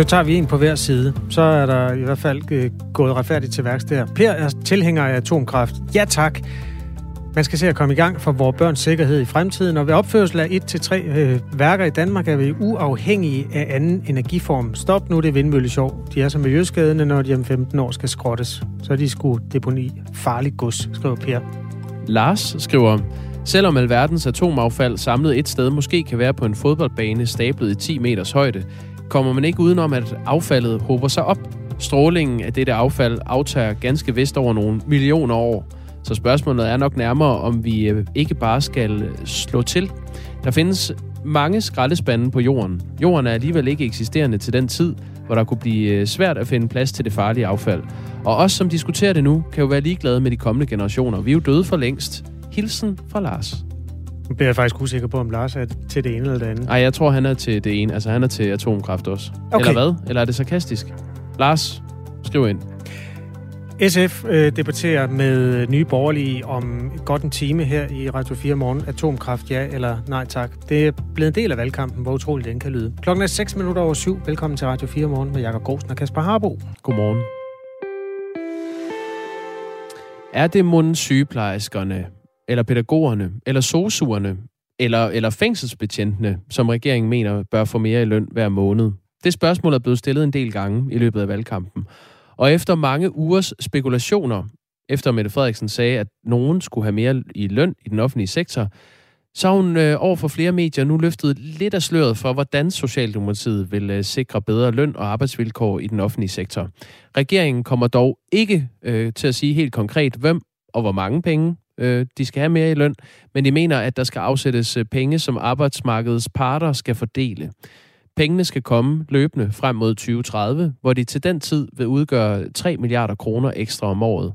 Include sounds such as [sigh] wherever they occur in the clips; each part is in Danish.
Nu tager vi en på hver side. Så er der i hvert fald øh, gået retfærdigt til værks der. Per er tilhænger af atomkraft. Ja tak. Man skal se at komme i gang for vores børns sikkerhed i fremtiden, og ved opførsel af 1-3 øh, værker i Danmark er vi uafhængige af anden energiform. Stop nu det vindmøllesjov. De er så miljøskadende, når de om 15 år skal skrottes. Så er de skulle deponi farlig gods, skriver Per. Lars skriver, selvom alverdens atomaffald samlet et sted måske kan være på en fodboldbane stablet i 10 meters højde, kommer man ikke udenom, at affaldet hober sig op. Strålingen af dette affald aftager ganske vist over nogle millioner år. Så spørgsmålet er nok nærmere, om vi øh, ikke bare skal øh, slå til. Der findes mange skraldespande på jorden. Jorden er alligevel ikke eksisterende til den tid, hvor der kunne blive øh, svært at finde plads til det farlige affald. Og os, som diskuterer det nu, kan jo være ligeglade med de kommende generationer. Vi er jo døde for længst. Hilsen fra Lars. Nu bliver jeg faktisk usikker på, om Lars er til det ene eller det andet. Nej, jeg tror, han er til det ene. Altså, han er til atomkraft også. Okay. Eller hvad? Eller er det sarkastisk? Lars, skriv ind. SF øh, debatterer med Nye Borgerlige om godt en time her i Radio 4 morgen. Atomkraft, ja eller nej tak. Det er blevet en del af valgkampen, hvor utroligt den kan lyde. Klokken er 6 minutter over syv. Velkommen til Radio 4 morgen med Jakob Grosen og Kasper Harbo. Godmorgen. Er det munden sygeplejerskerne, eller pædagogerne, eller sosuerne, eller, eller fængselsbetjentene, som regeringen mener bør få mere i løn hver måned? Det spørgsmål er blevet stillet en del gange i løbet af valgkampen. Og efter mange ugers spekulationer, efter Mette Frederiksen sagde, at nogen skulle have mere i løn i den offentlige sektor, så har hun øh, over for flere medier nu løftet lidt af sløret for, hvordan Socialdemokratiet vil øh, sikre bedre løn og arbejdsvilkår i den offentlige sektor. Regeringen kommer dog ikke øh, til at sige helt konkret, hvem og hvor mange penge øh, de skal have mere i løn, men de mener, at der skal afsættes øh, penge, som arbejdsmarkedets parter skal fordele. Pengene skal komme løbende frem mod 2030, hvor de til den tid vil udgøre 3 milliarder kroner ekstra om året.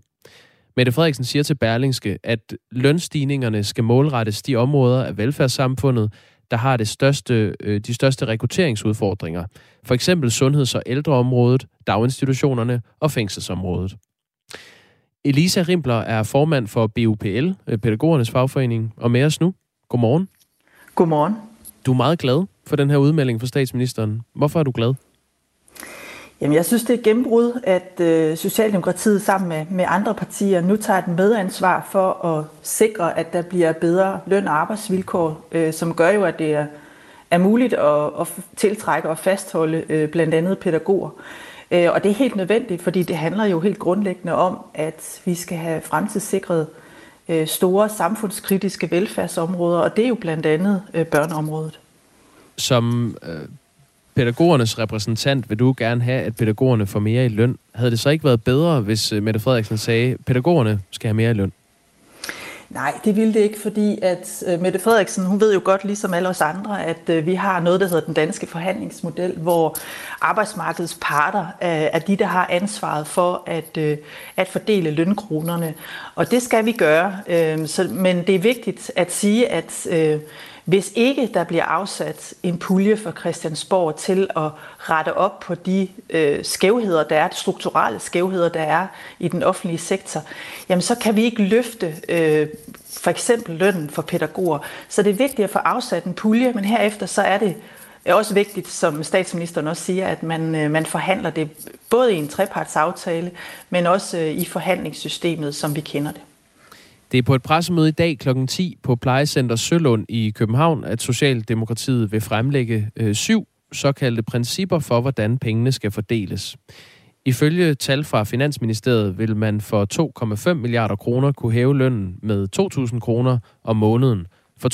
Mette Frederiksen siger til Berlingske, at lønstigningerne skal målrettes de områder af velfærdssamfundet, der har det største, øh, de største rekrutteringsudfordringer. For eksempel sundheds- og ældreområdet, daginstitutionerne og fængselsområdet. Elisa Rimbler er formand for BUPL, øh, pædagogernes fagforening, og med os nu. Godmorgen. Godmorgen. Du er meget glad for den her udmelding fra statsministeren. Hvorfor er du glad? Jamen, jeg synes, det er gennembrud, at øh, Socialdemokratiet sammen med, med andre partier nu tager et medansvar for at sikre, at der bliver bedre løn- og arbejdsvilkår, øh, som gør jo, at det er, er muligt at, at tiltrække og fastholde øh, blandt andet pædagoger. Øh, Øh, og det er helt nødvendigt, fordi det handler jo helt grundlæggende om, at vi skal have fremtidssikret øh, store samfundskritiske velfærdsområder, og det er jo blandt andet øh, børneområdet. Som pædagogernes repræsentant vil du gerne have, at pædagogerne får mere i løn. Havde det så ikke været bedre, hvis Mette Frederiksen sagde, at pædagogerne skal have mere i løn? Nej, det ville det ikke, fordi at øh, Mette Frederiksen, hun ved jo godt, ligesom alle os andre, at øh, vi har noget, der hedder den danske forhandlingsmodel, hvor arbejdsmarkedets parter er de, der har ansvaret for at, øh, at fordele lønkronerne. Og det skal vi gøre. Men det er vigtigt at sige, at hvis ikke der bliver afsat en pulje for Christiansborg til at rette op på de øh, skævheder, der er, de strukturelle skævheder, der er i den offentlige sektor, jamen så kan vi ikke løfte øh, for eksempel lønnen for pædagoger. Så det er vigtigt at få afsat en pulje, men herefter så er det er også vigtigt, som statsministeren også siger, at man, øh, man forhandler det både i en trepartsaftale, men også øh, i forhandlingssystemet, som vi kender det. Det er på et pressemøde i dag kl. 10 på Plejecenter Sølund i København, at Socialdemokratiet vil fremlægge øh, syv såkaldte principper for, hvordan pengene skal fordeles. Ifølge tal fra Finansministeriet vil man for 2,5 milliarder kroner kunne hæve lønnen med 2.000 kroner om måneden for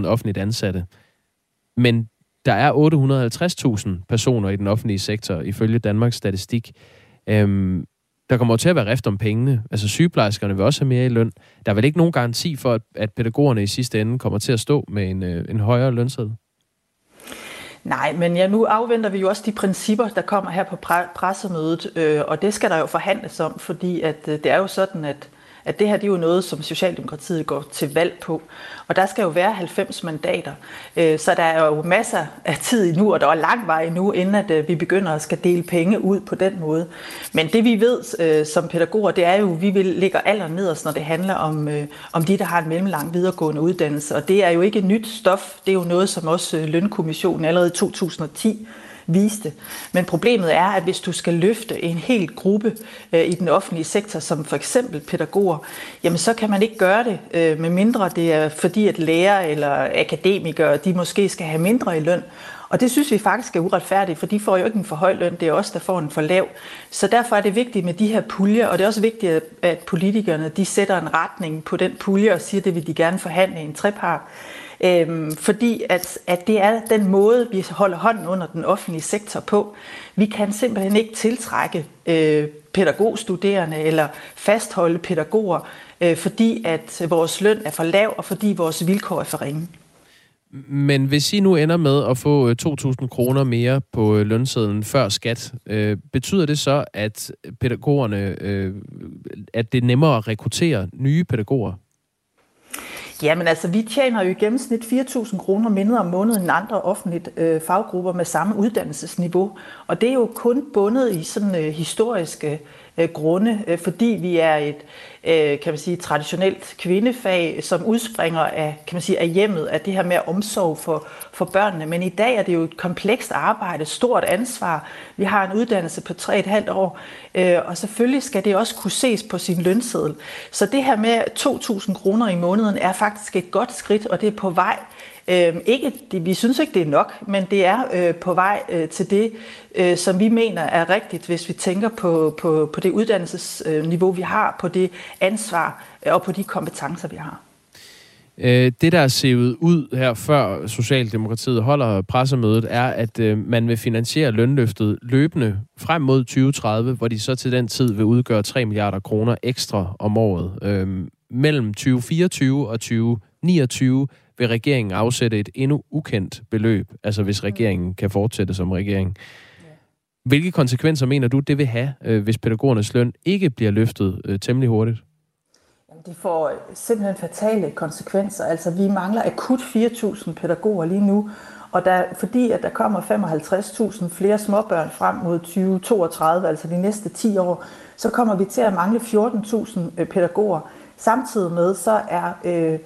235.000 offentligt ansatte. Men der er 850.000 personer i den offentlige sektor, ifølge Danmarks Statistik. Øhm, der kommer til at være rift om pengene. Altså sygeplejerskerne vil også have mere i løn. Der er vel ikke nogen garanti for, at, at pædagogerne i sidste ende kommer til at stå med en, øh, en højere lønseddel? Nej, men ja, nu afventer vi jo også de principper, der kommer her på pressemødet, øh, og det skal der jo forhandles om, fordi at, øh, det er jo sådan, at at det her det er jo noget, som Socialdemokratiet går til valg på. Og der skal jo være 90 mandater. Øh, så der er jo masser af tid endnu, og der er lang vej endnu, inden at øh, vi begynder at skal dele penge ud på den måde. Men det vi ved øh, som pædagoger, det er jo, at vi vil ligge aller nederst, når det handler om, øh, om de, der har en mellemlang videregående uddannelse. Og det er jo ikke nyt stof. Det er jo noget, som også øh, Lønkommissionen allerede i 2010 viste. Men problemet er, at hvis du skal løfte en hel gruppe øh, i den offentlige sektor, som for eksempel pædagoger, jamen så kan man ikke gøre det, øh, med mindre det er fordi, at lærer eller akademikere, de måske skal have mindre i løn. Og det synes vi faktisk er uretfærdigt, for de får jo ikke en for høj løn, det er os, der får en for lav. Så derfor er det vigtigt med de her puljer, og det er også vigtigt, at politikerne de sætter en retning på den pulje og siger, at det vil de gerne forhandle i en trepart. Øhm, fordi at, at det er den måde, vi holder hånden under den offentlige sektor på. Vi kan simpelthen ikke tiltrække øh, pædagogstuderende eller fastholde pædagoger, øh, fordi at vores løn er for lav og fordi vores vilkår er for ringe. Men hvis I nu ender med at få øh, 2.000 kroner mere på øh, lønsedlen før skat, øh, betyder det så, at pædagogerne, øh, at det er nemmere at rekruttere nye pædagoger? Jamen altså, vi tjener jo i gennemsnit 4.000 kroner mindre om måneden end andre offentlige øh, faggrupper med samme uddannelsesniveau. Og det er jo kun bundet i sådan øh, historiske øh, grunde, øh, fordi vi er et øh, kan man sige, traditionelt kvindefag, som udspringer af, kan man sige, af hjemmet, af det her med omsorg for, for børnene. Men i dag er det jo et komplekst arbejde, stort ansvar. Vi har en uddannelse på 3,5 år, øh, og selvfølgelig skal det også kunne ses på sin lønseddel. Så det her med 2.000 kroner i måneden er faktisk et godt skridt, og det er på vej Øh, ikke, det, vi synes ikke, det er nok, men det er øh, på vej øh, til det, øh, som vi mener er rigtigt, hvis vi tænker på, på, på det uddannelsesniveau, vi har, på det ansvar øh, og på de kompetencer, vi har. Øh, det, der er sevet ud her før Socialdemokratiet holder pressemødet, er, at øh, man vil finansiere lønløftet løbende frem mod 2030, hvor de så til den tid vil udgøre 3 milliarder kroner ekstra om året. Øhm, mellem 2024 og 2029 vil regeringen afsætte et endnu ukendt beløb, altså hvis regeringen kan fortsætte som regering. Hvilke konsekvenser mener du, det vil have, øh, hvis pædagogernes løn ikke bliver løftet øh, temmelig hurtigt? Det får simpelthen fatale konsekvenser. Altså, vi mangler akut 4.000 pædagoger lige nu, og der, fordi at der kommer 55.000 flere småbørn frem mod 2032, altså de næste 10 år, så kommer vi til at mangle 14.000 øh, pædagoger. Samtidig med så er øh,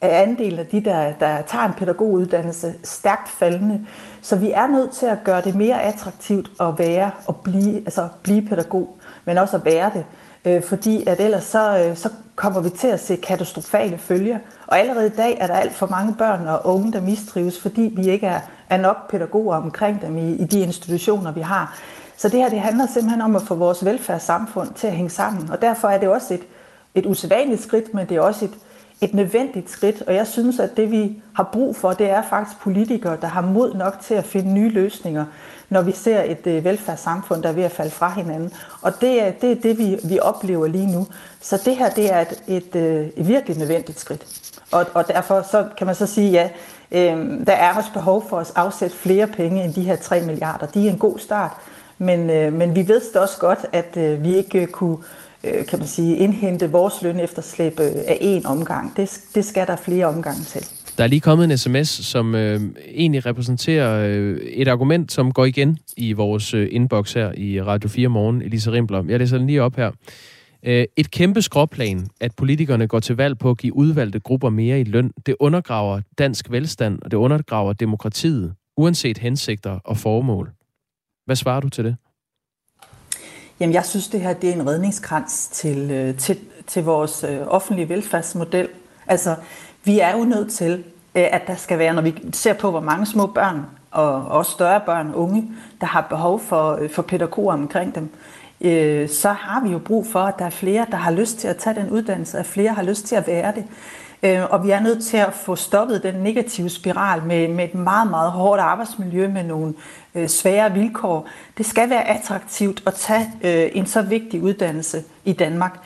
er andelen af de, der, der tager en pædagoguddannelse, stærkt faldende. Så vi er nødt til at gøre det mere attraktivt at være og blive, altså blive pædagog, men også at være det. Øh, fordi at ellers så, øh, så kommer vi til at se katastrofale følger. Og allerede i dag er der alt for mange børn og unge, der mistrives, fordi vi ikke er, er nok pædagoger omkring dem i, i de institutioner, vi har. Så det her det handler simpelthen om at få vores velfærdssamfund til at hænge sammen. Og derfor er det også et, et usædvanligt skridt, men det er også et, et nødvendigt skridt, og jeg synes, at det vi har brug for, det er faktisk politikere, der har mod nok til at finde nye løsninger, når vi ser et øh, velfærdssamfund, der er ved at falde fra hinanden. Og det er det, er det vi, vi oplever lige nu. Så det her, det er et, et, øh, et virkelig nødvendigt skridt. Og, og derfor så kan man så sige, ja, øh, der er også behov for at afsætte flere penge end de her 3 milliarder. De er en god start, men, øh, men vi ved også godt, at øh, vi ikke øh, kunne øh, kan man sige, indhente vores løn efterslæb slæb øh, af en omgang. Det, det skal der flere omgange til. Der er lige kommet en sms, som øh, egentlig repræsenterer øh, et argument, som går igen i vores øh, inbox her i Radio 4 Morgen, Elisa Rimbler. Jeg læser den lige op her. Øh, et kæmpe skråplan, at politikerne går til valg på at give udvalgte grupper mere i løn, det undergraver dansk velstand, og det undergraver demokratiet, uanset hensigter og formål. Hvad svarer du til det? Jamen, jeg synes, det her det er en redningskrans til, øh, til, til vores øh, offentlige velfærdsmodel. Altså, vi er jo nødt til, øh, at der skal være, når vi ser på, hvor mange små børn og også større børn unge, der har behov for, for pædagoger omkring dem, så har vi jo brug for, at der er flere, der har lyst til at tage den uddannelse, at flere har lyst til at være det. Øh, og vi er nødt til at få stoppet den negative spiral med, med et meget, meget hårdt arbejdsmiljø, med nogle øh, svære vilkår. Det skal være attraktivt at tage øh, en så vigtig uddannelse i Danmark.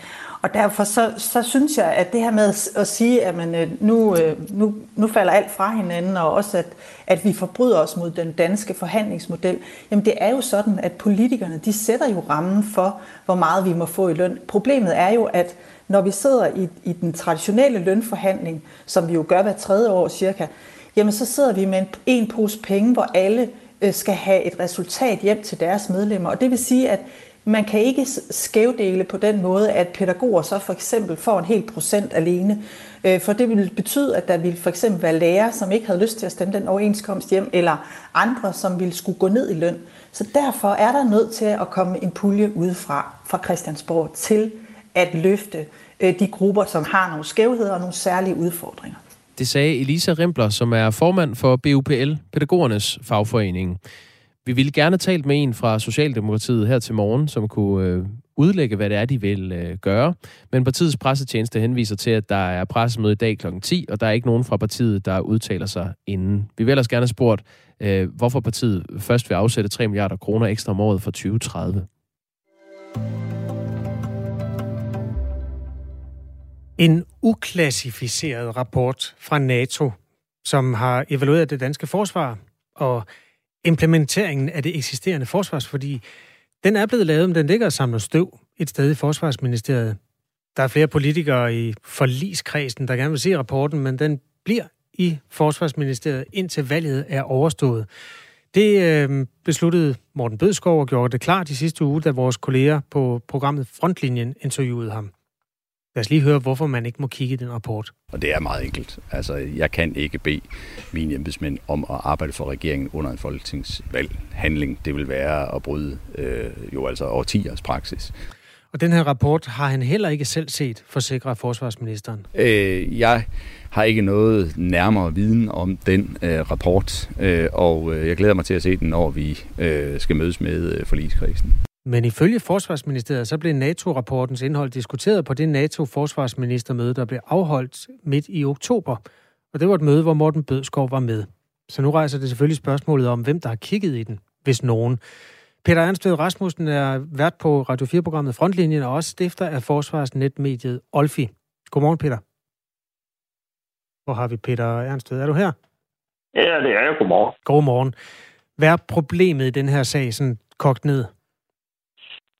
Og derfor så, så synes jeg, at det her med at, sige, at man, nu, nu, nu falder alt fra hinanden, og også at, at vi forbryder os mod den danske forhandlingsmodel, jamen det er jo sådan, at politikerne de sætter jo rammen for, hvor meget vi må få i løn. Problemet er jo, at når vi sidder i, i den traditionelle lønforhandling, som vi jo gør hver tredje år cirka, jamen så sidder vi med en, en pose penge, hvor alle øh, skal have et resultat hjem til deres medlemmer. Og det vil sige, at man kan ikke skævdele på den måde, at pædagoger så for eksempel får en hel procent alene. Øh, for det vil betyde, at der vil for eksempel være lærere, som ikke havde lyst til at stemme den overenskomst hjem, eller andre, som ville skulle gå ned i løn. Så derfor er der nødt til at komme en pulje udefra fra Christiansborg til at løfte øh, de grupper, som har nogle skævheder og nogle særlige udfordringer. Det sagde Elisa Rimbler, som er formand for BUPL, pædagogernes fagforening. Vi ville gerne talt med en fra Socialdemokratiet her til morgen, som kunne øh, udlægge, hvad det er, de vil øh, gøre. Men partiets pressetjeneste henviser til, at der er pressemøde i dag kl. 10, og der er ikke nogen fra partiet, der udtaler sig inden. Vi vil ellers gerne have spurgt, øh, hvorfor partiet først vil afsætte 3 milliarder kroner ekstra om året for 2030. En uklassificeret rapport fra NATO, som har evalueret det danske forsvar og implementeringen af det eksisterende forsvarsfordi, den er blevet lavet, men den ligger og samler støv et sted i Forsvarsministeriet. Der er flere politikere i forliskredsen, der gerne vil se rapporten, men den bliver i Forsvarsministeriet, indtil valget er overstået. Det øh, besluttede Morten Bødskov og gjorde det klart i sidste uge, da vores kolleger på programmet Frontlinjen interviewede ham. Lad os lige høre, hvorfor man ikke må kigge i den rapport. Og det er meget enkelt. Altså, jeg kan ikke bede mine embedsmænd om at arbejde for regeringen under en folketingsvalg. Handling, det vil være at bryde øh, jo altså årtiers praksis. Og den her rapport har han heller ikke selv set, forsikrer forsvarsministeren. Øh, jeg har ikke noget nærmere viden om den øh, rapport, øh, og øh, jeg glæder mig til at se den, når vi øh, skal mødes med øh, forligskredsen. Men ifølge Forsvarsministeriet, så blev NATO-rapportens indhold diskuteret på det NATO-forsvarsministermøde, der blev afholdt midt i oktober. Og det var et møde, hvor Morten Bødskov var med. Så nu rejser det selvfølgelig spørgsmålet om, hvem der har kigget i den, hvis nogen. Peter Ernstved Rasmussen er vært på Radio 4-programmet Frontlinjen og også stifter af forsvarsnetmediet Olfi. Godmorgen, Peter. Hvor har vi Peter Ernstved? Er du her? Ja, det er jeg. Godmorgen. Godmorgen. Hvad er problemet i den her sag, sådan kogt ned?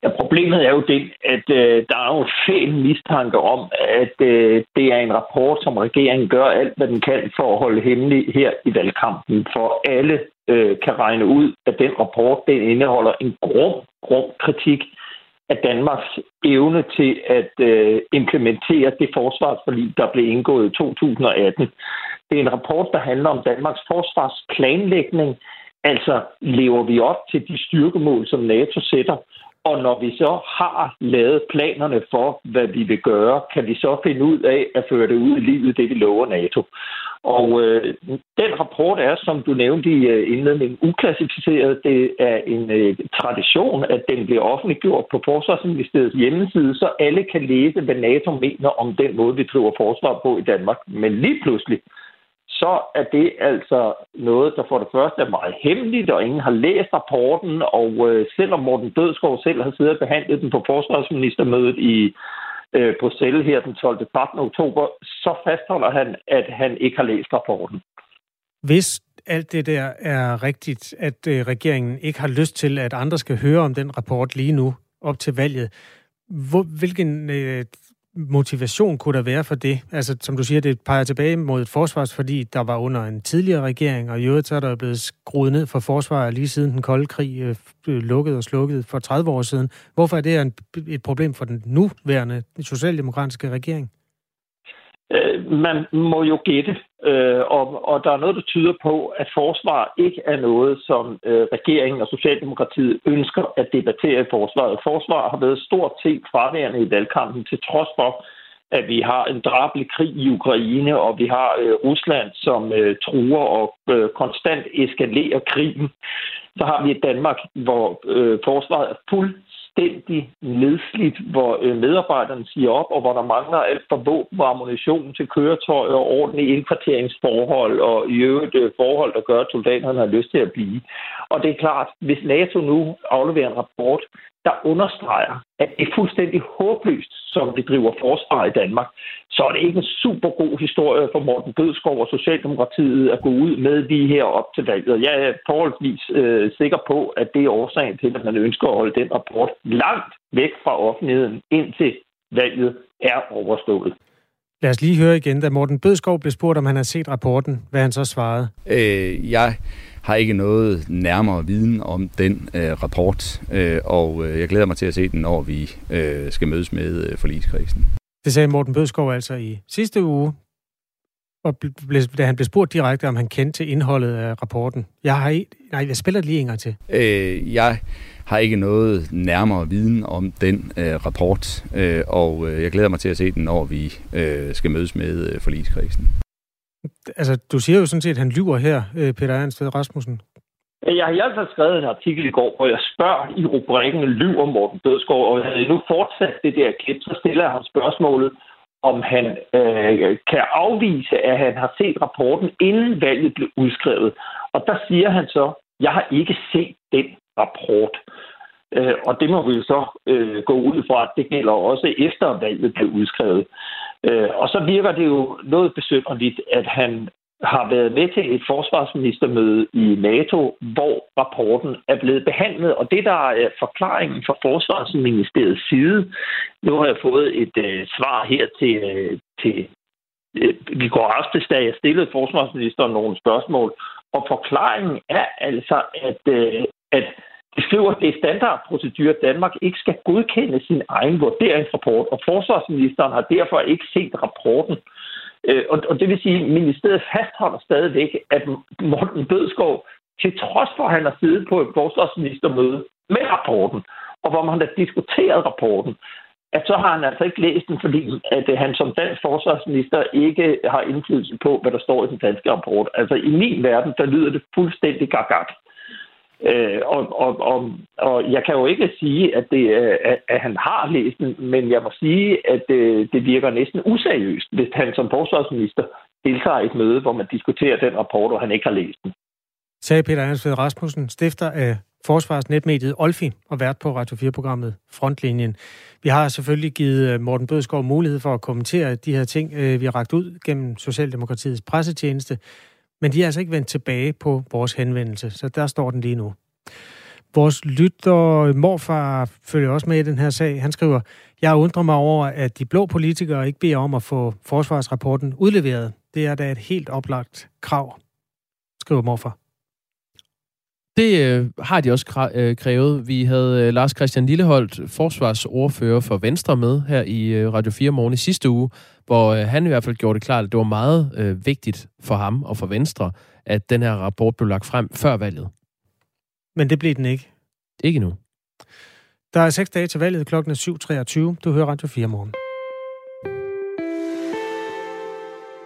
Ja, problemet er jo det, at øh, der er jo fæl mistanke om, at øh, det er en rapport, som regeringen gør alt, hvad den kan for at holde hemmelig her i valgkampen. For alle øh, kan regne ud, at den rapport den indeholder en grum, grum kritik af Danmarks evne til at øh, implementere det forsvarsforlig, der blev indgået i 2018. Det er en rapport, der handler om Danmarks forsvarsplanlægning, Altså lever vi op til de styrkemål, som NATO sætter, og når vi så har lavet planerne for, hvad vi vil gøre, kan vi så finde ud af at føre det ud i livet, det vi lover NATO. Og øh, den rapport er, som du nævnte i øh, indledningen, uklassificeret. Det er en øh, tradition, at den bliver offentliggjort på Forsvarsministeriets hjemmeside, så alle kan læse, hvad NATO mener om den måde, vi driver forsvar på i Danmark. Men lige pludselig, så er det altså noget, der for det første er meget hemmeligt, og ingen har læst rapporten, og øh, selvom Morten Dødskov selv har siddet og behandlet den på forsvarsministermødet i øh, Bruxelles her den 12. 13. oktober, så fastholder han, at han ikke har læst rapporten. Hvis alt det der er rigtigt, at øh, regeringen ikke har lyst til, at andre skal høre om den rapport lige nu op til valget, hvor, hvilken øh, motivation kunne der være for det? Altså, som du siger, det peger tilbage mod et forsvars, fordi der var under en tidligere regering, og i øvrigt så er der blevet skruet ned for forsvaret lige siden den kolde krig øh, lukkede og slukkede for 30 år siden. Hvorfor er det en, et problem for den nuværende socialdemokratiske regering? Øh, man må jo gætte, øh, og, og der er noget, der tyder på, at forsvar ikke er noget, som øh, regeringen og Socialdemokratiet ønsker at debattere i forsvaret. Forsvar har været stort set fraværende i valgkampen, til trods for, at vi har en drabelig krig i Ukraine, og vi har øh, Rusland, som øh, truer og øh, konstant eskalerer krigen. Så har vi et Danmark, hvor øh, forsvaret er fuld fuldstændig nedslidt, hvor øh, medarbejderne siger op, og hvor der mangler alt fra våben og ammunition til køretøjer og ordentlige indkvarteringsforhold og i øvrigt øh, forhold, der gør, at soldaterne har lyst til at blive. Og det er klart, hvis NATO nu afleverer en rapport, der understreger, at det er fuldstændig håbløst, som vi driver forsvar i Danmark, så er det ikke en super god historie for Morten Bødskov og Socialdemokratiet at gå ud med de her op til valget. Jeg er forholdsvis øh, sikker på, at det er årsagen til, at man ønsker at holde den rapport langt væk fra offentligheden, indtil valget er overstået. Lad os lige høre igen, da Morten Bødskov blev spurgt, om han har set rapporten, hvad han så svarede. Øh, jeg har ikke noget nærmere viden om den øh, rapport, øh, og øh, jeg glæder mig til at se den, når vi øh, skal mødes med øh, forligskredsen. Det sagde Morten Bødskov altså i sidste uge, og da han blev spurgt direkte, om han kendte til indholdet af rapporten. Jeg har ikke... Nej, jeg spiller det lige en gang til. Øh, jeg har ikke noget nærmere viden om den øh, rapport, øh, og øh, jeg glæder mig til at se den, når vi øh, skal mødes med øh, forligskredsen. Altså, du siger jo sådan set, at han lyver her, øh, Peter Ernst Rasmussen. Jeg har i hvert fald skrevet en artikel i går, hvor jeg spørger i rubrikken Lyver Morten Dødskov, og jeg havde nu fortsat det der klip, så stiller jeg ham spørgsmålet, om han øh, kan afvise, at han har set rapporten, inden valget blev udskrevet. Og der siger han så, jeg har ikke set den rapport. Øh, og det må vi jo så øh, gå ud fra, at det gælder også efter valget blev udskrevet. Øh, og så virker det jo noget besynderligt, at han har været med til et forsvarsministermøde i NATO, hvor rapporten er blevet behandlet. Og det, der er forklaringen fra Forsvarsministeriets side, nu har jeg fået et øh, svar her til, øh, til øh, vi går aftes, da jeg stillede forsvarsministeren nogle spørgsmål, og forklaringen er altså, at, øh, at det skriver, at det er standardprocedur, at Danmark ikke skal godkende sin egen vurderingsrapport, og forsvarsministeren har derfor ikke set rapporten. Øh, Øh, og, og det vil sige, at ministeriet fastholder stadigvæk, at Morten Bødskov, til trods for, at han har siddet på et forsvarsministermøde med rapporten, og hvor man har diskuteret rapporten, at så har han altså ikke læst den, fordi at øh, han som dansk forsvarsminister ikke har indflydelse på, hvad der står i den danske rapport. Altså i min verden, der lyder det fuldstændig gagat. Øh, og, og, og, og jeg kan jo ikke sige, at, det, øh, at, at han har læst den, men jeg må sige, at det, det virker næsten useriøst, hvis han som forsvarsminister deltager i et møde, hvor man diskuterer den rapport, og han ikke har læst den. Sagde Peter Hansved Rasmussen, stifter af forsvarsnetmediet Olfi og vært på Radio 4-programmet Frontlinjen. Vi har selvfølgelig givet øh, Morten Bødskov mulighed for at kommentere de her ting, vi har ragt ud gennem Socialdemokratiets pressetjeneste. Men de er altså ikke vendt tilbage på vores henvendelse, så der står den lige nu. Vores lytter morfar følger også med i den her sag. Han skriver, jeg undrer mig over, at de blå politikere ikke beder om at få forsvarsrapporten udleveret. Det er da et helt oplagt krav, skriver morfar. Det øh, har de også øh, krævet. Vi havde øh, Lars Christian Lilleholdt, forsvarsordfører for Venstre, med her i øh, Radio 4 morgen i sidste uge, hvor øh, han i hvert fald gjorde det klart, at det var meget øh, vigtigt for ham og for Venstre, at den her rapport blev lagt frem før valget. Men det blev den ikke. Ikke nu. Der er seks dage til valget. Klokken er 7.23. Du hører Radio 4 morgen.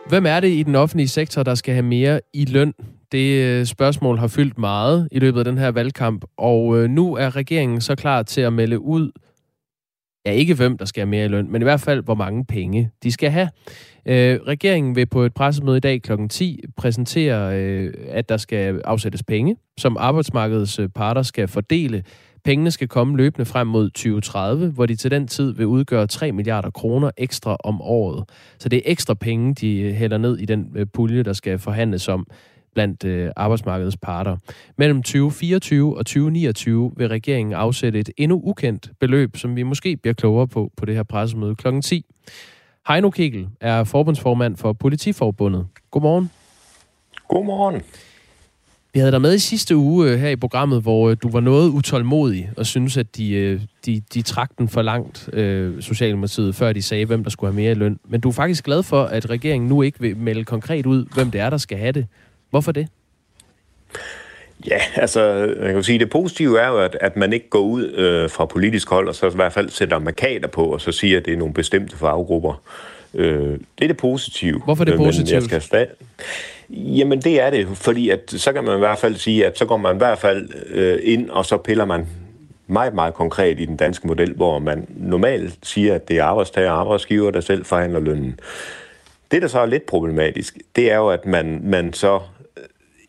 Hvem er det i den offentlige sektor, der skal have mere i løn? Det øh, spørgsmål har fyldt meget i løbet af den her valgkamp, og øh, nu er regeringen så klar til at melde ud, ja ikke hvem, der skal have mere i løn, men i hvert fald, hvor mange penge de skal have. Øh, regeringen vil på et pressemøde i dag kl. 10 præsentere, øh, at der skal afsættes penge, som arbejdsmarkedets øh, parter skal fordele. Pengene skal komme løbende frem mod 2030, hvor de til den tid vil udgøre 3 milliarder kroner ekstra om året. Så det er ekstra penge, de øh, hælder ned i den øh, pulje, der skal forhandles om blandt øh, arbejdsmarkedets parter. Mellem 2024 og 2029 vil regeringen afsætte et endnu ukendt beløb, som vi måske bliver klogere på på det her pressemøde kl. 10. Heino Kegel er forbundsformand for Politiforbundet. Godmorgen. Godmorgen. Vi havde dig med i sidste uge øh, her i programmet, hvor øh, du var noget utålmodig og synes at de, de, de trak den for langt, øh, Socialdemokratiet, før de sagde, hvem der skulle have mere i løn. Men du er faktisk glad for, at regeringen nu ikke vil melde konkret ud, hvem det er, der skal have det. Hvorfor det? Ja, altså, jeg kan sige, det positive er jo, at, at man ikke går ud øh, fra politisk hold, og så i hvert fald sætter markader på, og så siger, at det er nogle bestemte faggrupper. Øh, det er det positive. Hvorfor er det positivt? Men jeg skal Jamen, det er det, fordi at, så kan man i hvert fald sige, at så går man i hvert fald øh, ind, og så piller man meget, meget konkret i den danske model, hvor man normalt siger, at det er arbejdstager og arbejdsgiver, der selv forhandler lønnen. Det, der så er lidt problematisk, det er jo, at man, man så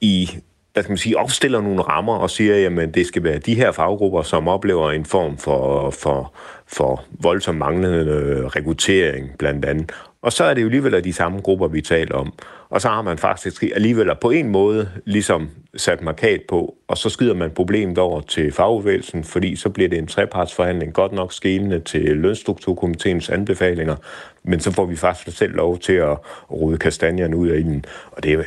i hvad skal man sige, opstiller nogle rammer og siger, jamen det skal være de her faggrupper, som oplever en form for, for, for voldsom manglende øh, rekruttering blandt andet. Og så er det jo alligevel de samme grupper, vi taler om. og så har man faktisk alligevel på en måde ligesom sat markat på, og så skyder man problemet over til fagbevægelsen, fordi så bliver det en trepartsforhandling, godt nok skilende til lønstrukturkomiteens anbefalinger, men så får vi faktisk selv lov til at rode kastanjerne ud af den. Og det,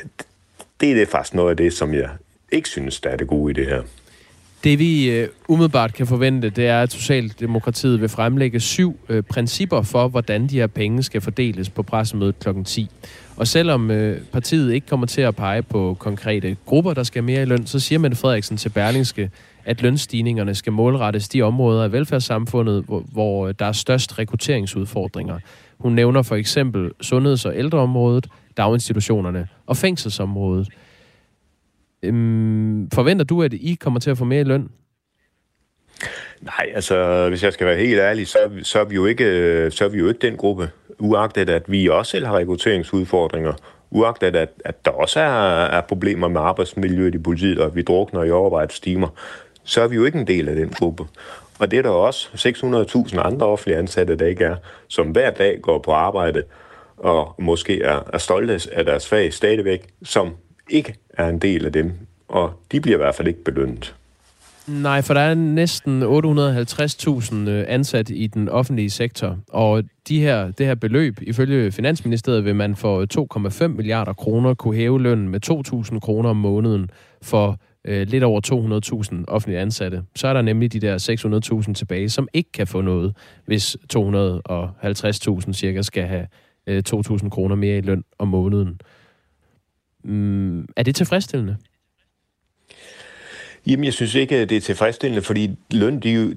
det er det faktisk noget af det, som jeg ikke synes, der er det gode i det her. Det vi uh, umiddelbart kan forvente, det er, at Socialdemokratiet vil fremlægge syv øh, principper for, hvordan de her penge skal fordeles på pressemødet kl. 10. Og selvom øh, partiet ikke kommer til at pege på konkrete grupper, der skal mere i løn, så siger Mette Frederiksen til Berlingske, at lønstigningerne skal målrettes de områder af velfærdssamfundet, hvor, hvor øh, der er størst rekrutteringsudfordringer. Hun nævner for eksempel sundheds- og ældreområdet, daginstitutionerne og fængselsområdet. Øhm, forventer du, at I kommer til at få mere i løn? Nej, altså hvis jeg skal være helt ærlig, så, så, er vi jo ikke, så er vi jo ikke den gruppe, uagtet at vi også selv har rekrutteringsudfordringer, uagtet at, at der også er, er problemer med arbejdsmiljøet i politiet, og at vi drukner i overvejelsestimer, så er vi jo ikke en del af den gruppe. Og det er der også 600.000 andre offentlige ansatte, der ikke er, som hver dag går på arbejde og måske er, er stolte af deres fag stadigvæk, som ikke er en del af dem, og de bliver i hvert fald ikke belønnet. Nej, for der er næsten 850.000 øh, ansat i den offentlige sektor, og de her, det her beløb, ifølge Finansministeriet, vil man for 2,5 milliarder kroner kunne hæve lønnen med 2.000 kroner om måneden for øh, lidt over 200.000 offentlige ansatte. Så er der nemlig de der 600.000 tilbage, som ikke kan få noget, hvis 250.000 cirka skal have øh, 2.000 kroner mere i løn om måneden. Mm, er det tilfredsstillende? Jamen, jeg synes ikke, det er tilfredsstillende, fordi løn de øh,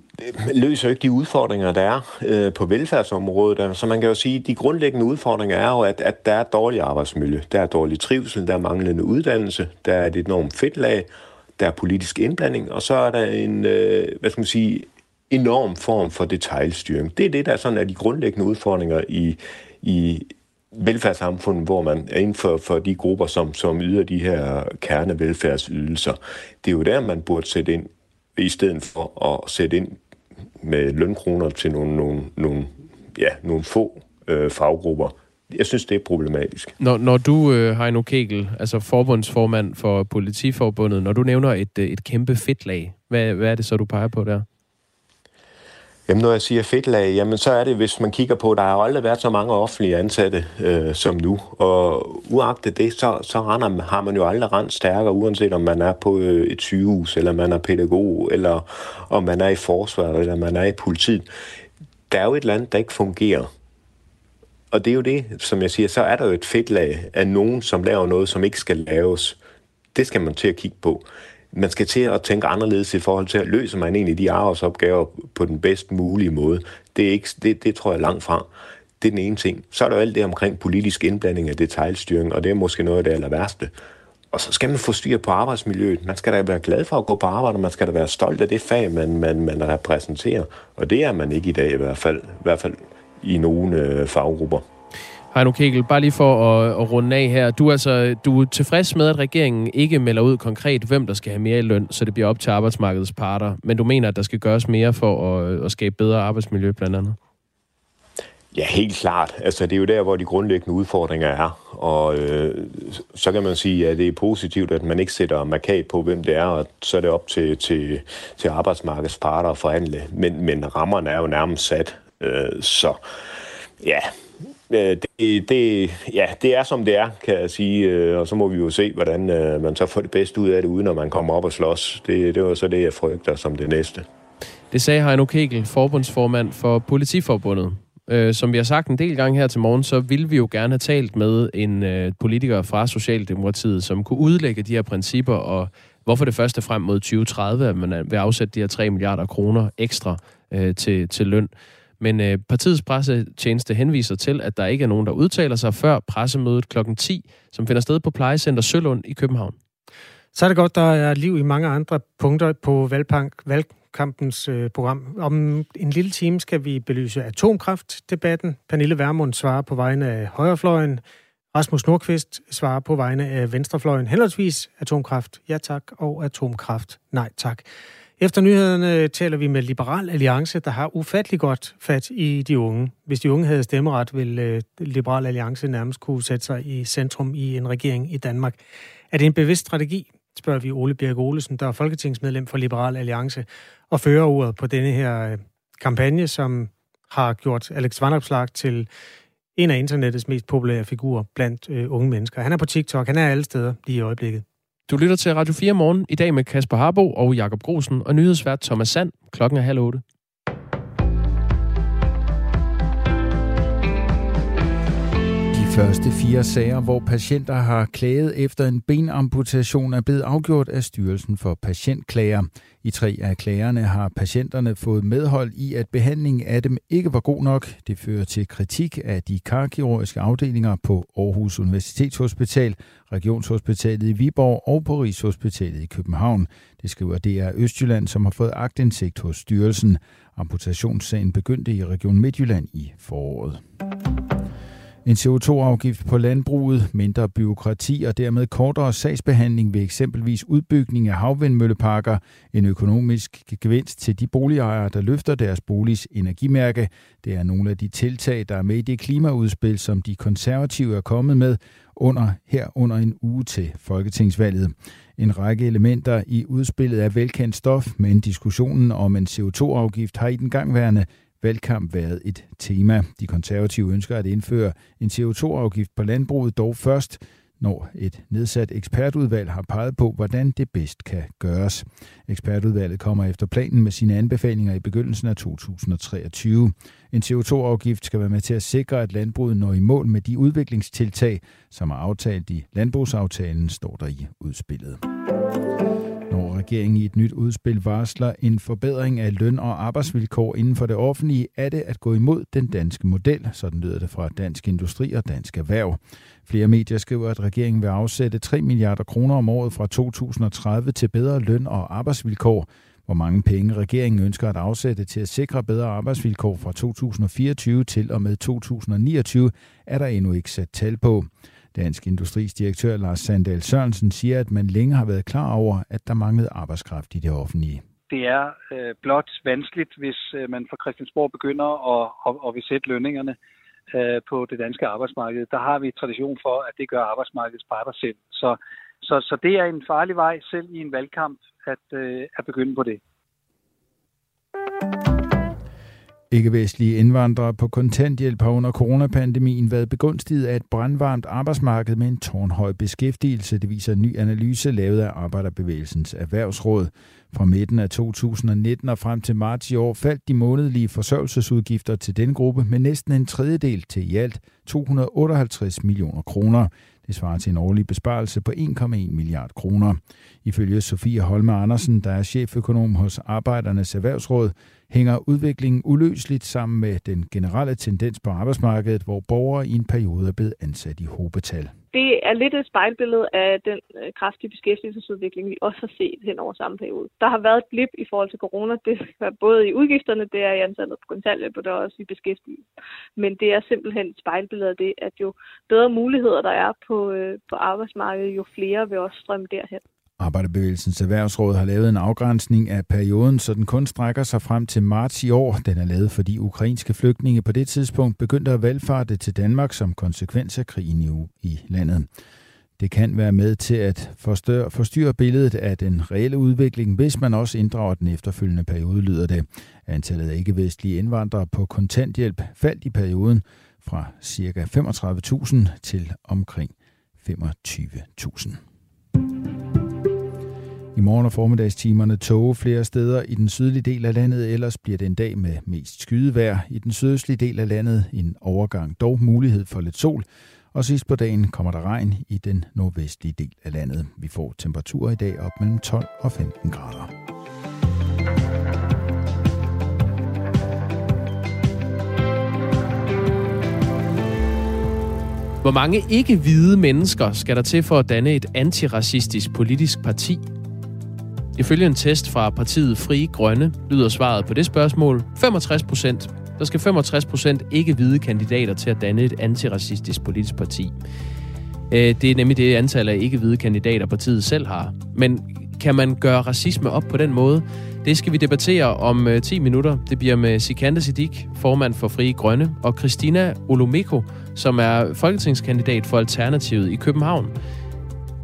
løser ikke de udfordringer, der er øh, på velfærdsområdet. Altså, så man kan jo sige, at de grundlæggende udfordringer er jo, at, at der er dårlig arbejdsmiljø, der er dårlig trivsel, der er manglende uddannelse, der er et enormt fedtlag, der er politisk indblanding, og så er der en, øh, hvad skal man sige, enorm form for detaljstyring. Det er det, der sådan er de grundlæggende udfordringer i, i velfærdssamfund, hvor man er inden for, for de grupper, som, som yder de her kernevelfærdsydelser. Det er jo der, man burde sætte ind, i stedet for at sætte ind med lønkroner til nogle, nogle, nogle, ja, nogle få øh, faggrupper. Jeg synes, det er problematisk. Når, når du, øh, Heino Kegel, altså forbundsformand for Politiforbundet, når du nævner et, øh, et kæmpe fedtlag, hvad, hvad er det så, du peger på der? Jamen, når jeg siger fedtlag, jamen så er det, hvis man kigger på, der har aldrig været så mange offentlige ansatte øh, som nu. Og uagtet det, så, så render, har man jo aldrig rent stærkere, uanset om man er på øh, et sygehus, eller man er pædagog, eller om man er i forsvaret, eller man er i politiet. Der er jo et land, der ikke fungerer. Og det er jo det, som jeg siger, så er der jo et fedtlag af nogen, som laver noget, som ikke skal laves. Det skal man til at kigge på man skal til at tænke anderledes i forhold til at løse man egentlig de arbejdsopgaver på den bedst mulige måde. Det, er ikke, det, det tror jeg langt fra. Det er den ene ting. Så er der jo alt det omkring politisk indblanding af detaljstyring, og det er måske noget af det aller værste. Og så skal man få styr på arbejdsmiljøet. Man skal da være glad for at gå på arbejde, og man skal da være stolt af det fag, man, man, man repræsenterer. Og det er man ikke i dag i hvert fald, i hvert fald i nogle øh, faggrupper. Heino Kegel, bare lige for at, at runde af her. Du er, altså, du er tilfreds med, at regeringen ikke melder ud konkret, hvem der skal have mere i løn, så det bliver op til arbejdsmarkedets parter. Men du mener, at der skal gøres mere for at, at skabe bedre arbejdsmiljø blandt andet? Ja, helt klart. Altså, det er jo der, hvor de grundlæggende udfordringer er. Og øh, så kan man sige, at det er positivt, at man ikke sætter markat på, hvem det er, og så er det op til, til, til arbejdsmarkedets parter at forhandle. Men, men rammerne er jo nærmest sat. Øh, så ja, Øh, det, det, ja, det er som det er, kan jeg sige, øh, og så må vi jo se, hvordan øh, man så får det bedste ud af det, uden at man kommer op og slås. Det, det var så det, jeg frygter som det næste. Det sagde Heino Kegel, forbundsformand for Politiforbundet. Øh, som vi har sagt en del gange her til morgen, så ville vi jo gerne have talt med en øh, politiker fra Socialdemokratiet, som kunne udlægge de her principper, og hvorfor det første frem mod 2030, at man vil afsætte de her 3 milliarder kroner ekstra øh, til, til løn. Men øh, partiets pressetjeneste henviser til, at der ikke er nogen, der udtaler sig før pressemødet kl. 10, som finder sted på Plejecenter Sølund i København. Så er det godt, der er liv i mange andre punkter på valgpank, valgkampens øh, program. Om en lille time skal vi belyse atomkraftdebatten. Pernille Vermund svarer på vegne af højrefløjen. Rasmus Nordqvist svarer på vegne af venstrefløjen. Henholdsvis atomkraft, ja tak, og atomkraft, nej tak. Efter nyhederne taler vi med Liberal Alliance, der har ufattelig godt fat i de unge. Hvis de unge havde stemmeret, ville øh, Liberal Alliance nærmest kunne sætte sig i centrum i en regering i Danmark. Er det en bevidst strategi, spørger vi Ole Birk Olesen, der er folketingsmedlem for Liberal Alliance, og fører ordet på denne her øh, kampagne, som har gjort Alex Vanopslag til en af internettets mest populære figurer blandt øh, unge mennesker. Han er på TikTok, han er alle steder lige i øjeblikket. Du lytter til Radio 4 morgen i dag med Kasper Harbo og Jakob Grosen og nyhedsvært Thomas Sand. Klokken er halv otte. Første fire sager, hvor patienter har klaget efter en benamputation, er blevet afgjort af Styrelsen for Patientklager. I tre af klagerne har patienterne fået medhold i, at behandlingen af dem ikke var god nok. Det fører til kritik af de karkirurgiske afdelinger på Aarhus Universitetshospital, Regionshospitalet i Viborg og på Rigshospitalet i København. Det skriver DR Østjylland, som har fået agtindsigt hos styrelsen. Amputationssagen begyndte i Region Midtjylland i foråret. En CO2-afgift på landbruget, mindre byråkrati og dermed kortere sagsbehandling ved eksempelvis udbygning af havvindmølleparker, en økonomisk gevinst til de boligejere, der løfter deres boligs energimærke. Det er nogle af de tiltag, der er med i det klimaudspil, som de konservative er kommet med under her under en uge til Folketingsvalget. En række elementer i udspillet er velkendt stof, men diskussionen om en CO2-afgift har i den gangværende valgkamp været et tema. De konservative ønsker at indføre en CO2-afgift på landbruget dog først, når et nedsat ekspertudvalg har peget på, hvordan det bedst kan gøres. Ekspertudvalget kommer efter planen med sine anbefalinger i begyndelsen af 2023. En CO2-afgift skal være med til at sikre, at landbruget når i mål med de udviklingstiltag, som er aftalt i landbrugsaftalen, står der i udspillet regeringen i et nyt udspil varsler en forbedring af løn- og arbejdsvilkår inden for det offentlige, er det at gå imod den danske model, sådan lyder det fra Dansk Industri og Dansk Erhverv. Flere medier skriver, at regeringen vil afsætte 3 milliarder kroner om året fra 2030 til bedre løn- og arbejdsvilkår. Hvor mange penge regeringen ønsker at afsætte til at sikre bedre arbejdsvilkår fra 2024 til og med 2029, er der endnu ikke sat tal på. Dansk Industris direktør Lars Sandal Sørensen siger, at man længe har været klar over, at der manglede arbejdskraft i det offentlige. Det er øh, blot vanskeligt, hvis øh, man fra Christiansborg begynder at, at, at vil sætte lønningerne øh, på det danske arbejdsmarked. Der har vi tradition for, at det gør arbejdsmarkedets parter selv. Så, så, så det er en farlig vej selv i en valgkamp at, øh, at begynde på det. Ikke-vestlige indvandrere på kontanthjælp har under coronapandemien været begunstiget af et brandvarmt arbejdsmarked med en tårnhøj beskæftigelse. Det viser en ny analyse lavet af Arbejderbevægelsens Erhvervsråd. Fra midten af 2019 og frem til marts i år faldt de månedlige forsørgelsesudgifter til den gruppe med næsten en tredjedel til i alt 258 millioner kroner. Det svarer til en årlig besparelse på 1,1 milliard kroner. Ifølge Sofie Holme Andersen, der er cheføkonom hos Arbejdernes Erhvervsråd, hænger udviklingen uløseligt sammen med den generelle tendens på arbejdsmarkedet, hvor borgere i en periode er blevet ansat i hobetal. Det er lidt et spejlbillede af den øh, kraftige beskæftigelsesudvikling, vi også har set hen over samme periode. Der har været et blip i forhold til corona. Det er både i udgifterne, det er i antallet på kontanthjælp, og det er også i beskæftigelse. Men det er simpelthen et spejlbillede af det, at jo bedre muligheder der er på, øh, på arbejdsmarkedet, jo flere vil også strømme derhen. Arbejderbevægelsens Erhvervsråd har lavet en afgrænsning af perioden, så den kun strækker sig frem til marts i år. Den er lavet, fordi ukrainske flygtninge på det tidspunkt begyndte at valgfarte til Danmark som konsekvens af krigen i, landet. Det kan være med til at forstyrre, forstyrre billedet af den reelle udvikling, hvis man også inddrager den efterfølgende periode, lyder det. Antallet af ikke-vestlige indvandrere på kontanthjælp faldt i perioden fra ca. 35.000 til omkring 25.000. I morgen og formiddagstimerne tåge flere steder i den sydlige del af landet, ellers bliver det en dag med mest skydevejr. I den sydøstlige del af landet en overgang, dog mulighed for lidt sol. Og sidst på dagen kommer der regn i den nordvestlige del af landet. Vi får temperaturer i dag op mellem 12 og 15 grader. Hvor mange ikke-hvide mennesker skal der til for at danne et antiracistisk politisk parti? Ifølge en test fra partiet Fri Grønne lyder svaret på det spørgsmål 65 procent. Der skal 65 procent ikke-hvide kandidater til at danne et antiracistisk politisk parti. Øh, det er nemlig det antal af ikke-hvide kandidater, partiet selv har. Men kan man gøre racisme op på den måde? Det skal vi debattere om øh, 10 minutter. Det bliver med Sikande Siddiq, formand for Frie Grønne, og Christina Olomeko, som er folketingskandidat for Alternativet i København.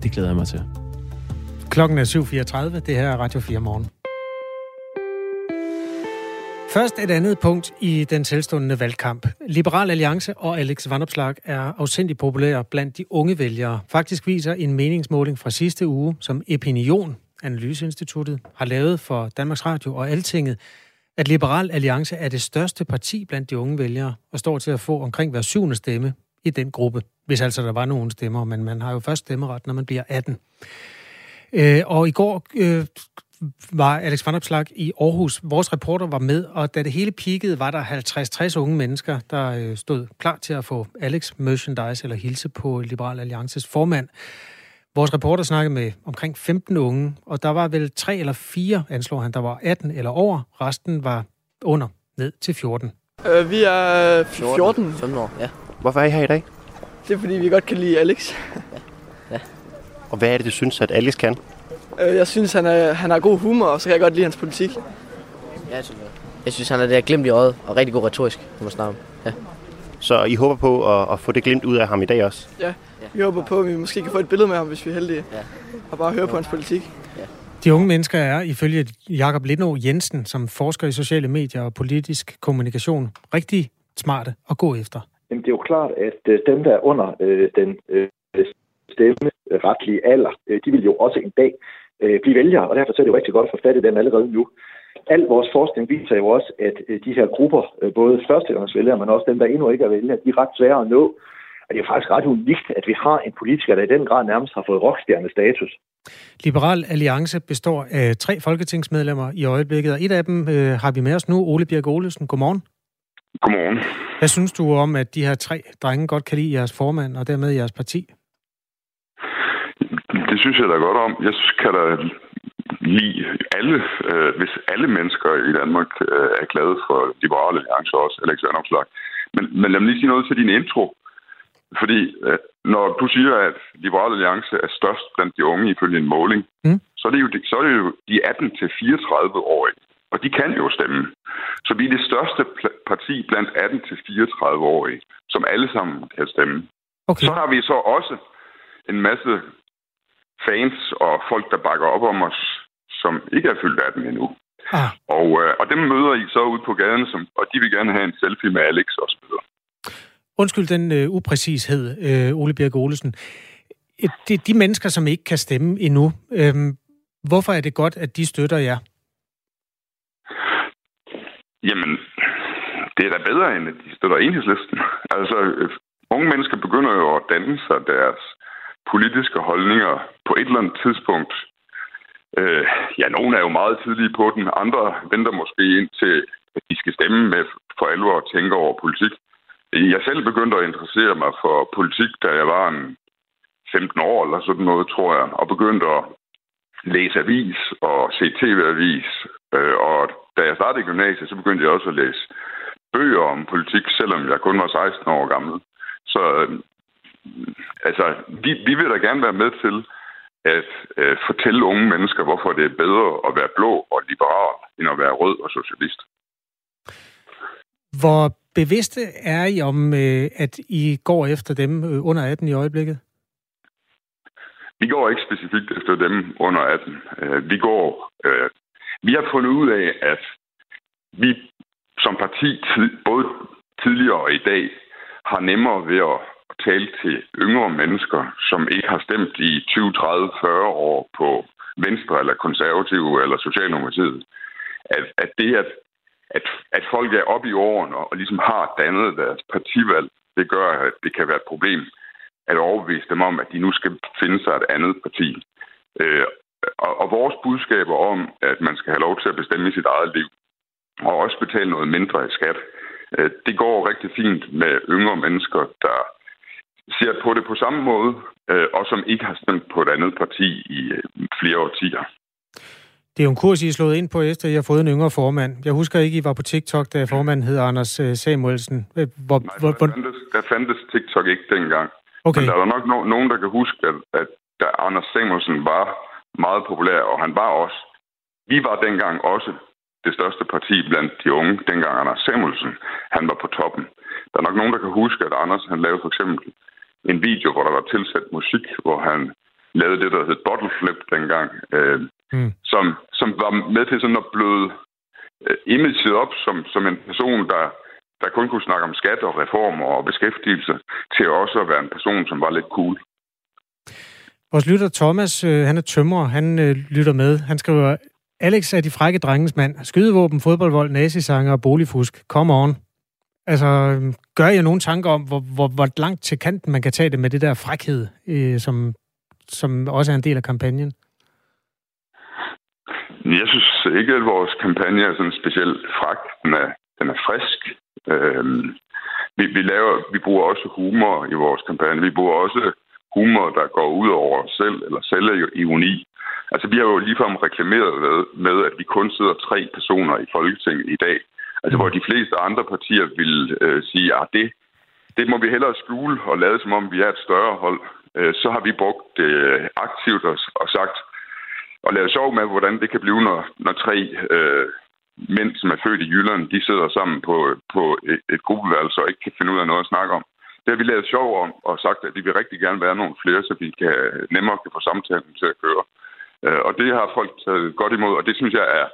Det glæder jeg mig til. Klokken er 7.34. Det her er Radio 4 morgen. Først et andet punkt i den tilstående valgkamp. Liberal Alliance og Alex Vanopslag er afsindig populære blandt de unge vælgere. Faktisk viser en meningsmåling fra sidste uge, som Opinion, Analyseinstituttet, har lavet for Danmarks Radio og Altinget, at Liberal Alliance er det største parti blandt de unge vælgere og står til at få omkring hver syvende stemme i den gruppe. Hvis altså der var nogen stemmer, men man har jo først stemmeret, når man bliver 18. Øh, og i går øh, var Alex van Opslag i Aarhus. Vores reporter var med, og da det hele peakede, var der 50-60 unge mennesker, der øh, stod klar til at få Alex merchandise eller hilse på Liberal Alliances formand. Vores reporter snakkede med omkring 15 unge, og der var vel tre eller fire, anslår han, der var 18 eller over. Resten var under, ned til 14. Øh, vi er 14. 14. 15 år, ja. Hvorfor er I her i dag? Det er fordi, vi godt kan lide Alex. ja. Og hvad er det, du synes, at Alex kan? Øh, jeg synes, han, er, han har god humor, og så kan jeg godt lide hans politik. Ja, jeg synes, jeg synes han er der glimt i øjet, og rigtig god retorisk, når man snakker Ja. Så I håber på at, at få det glimt ud af ham i dag også? Ja, vi håber på, at vi måske kan få et billede med ham, hvis vi er heldige. Ja. Og bare høre på hans politik. Ja. De unge mennesker er, ifølge Jakob Lindå Jensen, som forsker i sociale medier og politisk kommunikation, rigtig smarte at gå efter. Jamen, det er jo klart, at øh, dem, der er under øh, den øh, stemmeretlige alder, øh, de vil jo også en dag øh, blive vælgere, og derfor er det jo rigtig godt at få fat i dem allerede nu. Al vores forskning viser jo også, at øh, de her grupper, øh, både førstegangsvælgere, men også dem, der endnu ikke er vælgere, de er ret svære at nå. Og det er faktisk ret unikt, at vi har en politiker, der i den grad nærmest har fået rockstjerne-status. Liberal Alliance består af tre folketingsmedlemmer i øjeblikket, og et af dem øh, har vi med os nu, Ole Birk Olesen. Godmorgen. Godmorgen. Hvad synes du om, at de her tre drenge godt kan lide jeres formand og dermed jeres parti? Det synes jeg da godt om. Jeg kan da lide alle, øh, hvis alle mennesker i Danmark øh, er glade for Liberale Alliance også, Alex Vandomslag. Men, men lad mig lige sige noget til din intro. Fordi øh, når du siger, at Liberale Alliance er størst blandt de unge ifølge en måling, mm. så, er det jo, så er det jo de 18-34-årige. Og de kan jo stemme. Så vi er det største parti blandt 18-34-årige, som alle sammen kan stemme. Okay. Så har vi så også en masse fans og folk, der bakker op om os, som ikke er fyldt af dem endnu. Ah. Og, øh, og dem møder I så ude på gaden, som, og de vil gerne have en selfie med Alex og så videre. Undskyld den øh, upræcished, øh, Ole Birk Olesen. De, de mennesker, som ikke kan stemme endnu, øh, hvorfor er det godt, at de støtter jer? Jamen, det er da bedre, end at de støtter enhedslisten. Altså, øh, unge mennesker begynder jo at danne sig deres politiske holdninger på et eller andet tidspunkt. Øh, ja, nogle er jo meget tidlige på den, andre venter måske ind til, at de skal stemme med for alvor og tænke over politik. Jeg selv begyndte at interessere mig for politik, da jeg var en 15 år eller sådan noget, tror jeg, og begyndte at læse avis og se tv-avis. Øh, og da jeg startede gymnasiet, så begyndte jeg også at læse bøger om politik, selvom jeg kun var 16 år gammel. Så altså, vi, vi vil da gerne være med til at øh, fortælle unge mennesker, hvorfor det er bedre at være blå og liberal, end at være rød og socialist. Hvor bevidste er I om, øh, at I går efter dem øh, under 18 i øjeblikket? Vi går ikke specifikt efter dem under 18. Øh, vi går... Øh, vi har fundet ud af, at vi som parti, både tidligere og i dag, har nemmere ved at tale til yngre mennesker, som ikke har stemt i 20, 30, 40 år på Venstre eller Konservative eller Socialdemokratiet. At, at det, at, at, at folk er oppe i årene og og ligesom har dannet deres partivalg, det gør, at det kan være et problem at overbevise dem om, at de nu skal finde sig et andet parti. Øh, og, og vores budskaber om, at man skal have lov til at bestemme sit eget liv, og også betale noget mindre i skat, øh, det går rigtig fint med yngre mennesker, der ser på det på samme måde, øh, og som ikke har stemt på et andet parti i øh, flere årtier. Det er jo en kurs, I er slået ind på, efter I har fået en yngre formand. Jeg husker ikke, I var på TikTok, da formanden hed Anders øh, Samuelsen. Hvor, Nej, hvor, der, fandtes, der fandtes TikTok ikke dengang. Okay. Men der er nok no- nogen, der kan huske, at, at da Anders Samuelsen var meget populær, og han var også vi var dengang også det største parti blandt de unge, dengang Anders Samuelsen, han var på toppen. Der er nok nogen, der kan huske, at Anders han lavede for eksempel en video, hvor der var tilsat musik, hvor han lavede det, der hed Bottle Flip dengang, øh, mm. som, som var med til sådan at bløde øh, imaget op som, som en person, der, der kun kunne snakke om skat og reformer og beskæftigelse, til også at være en person, som var lidt cool. Vores lytter Thomas, øh, han er tømrer, han øh, lytter med. Han skriver, Alex er de frække drengens mand. Skydevåben, fodboldvold, nazisanger og boligfusk. Come on. Altså, gør jeg nogle tanker om, hvor, hvor, hvor langt til kanten man kan tage det med det der frækhed, øh, som, som også er en del af kampagnen? Jeg synes ikke, at vores kampagne er sådan specielt fræk. Den er, den er frisk. Øhm, vi, vi, laver, vi bruger også humor i vores kampagne. Vi bruger også humor, der går ud over os selv, eller selvironi. Altså, vi har jo ligefrem reklameret med, med, at vi kun sidder tre personer i Folketinget i dag. Altså, hvor de fleste andre partier vil øh, sige, at det, det må vi hellere skjule og lade som om, vi er et større hold. Øh, så har vi brugt det øh, aktivt og, og sagt, og lavet sjov med, hvordan det kan blive, når, når tre øh, mænd, som er født i Jylland, de sidder sammen på, på et, et gruppeværelse og ikke kan finde ud af noget at snakke om. Det har vi lavet sjov om og sagt, at vi vil rigtig gerne være nogle flere, så vi kan nemmere kan få samtalen til at køre. Øh, og det har folk taget godt imod, og det synes jeg er,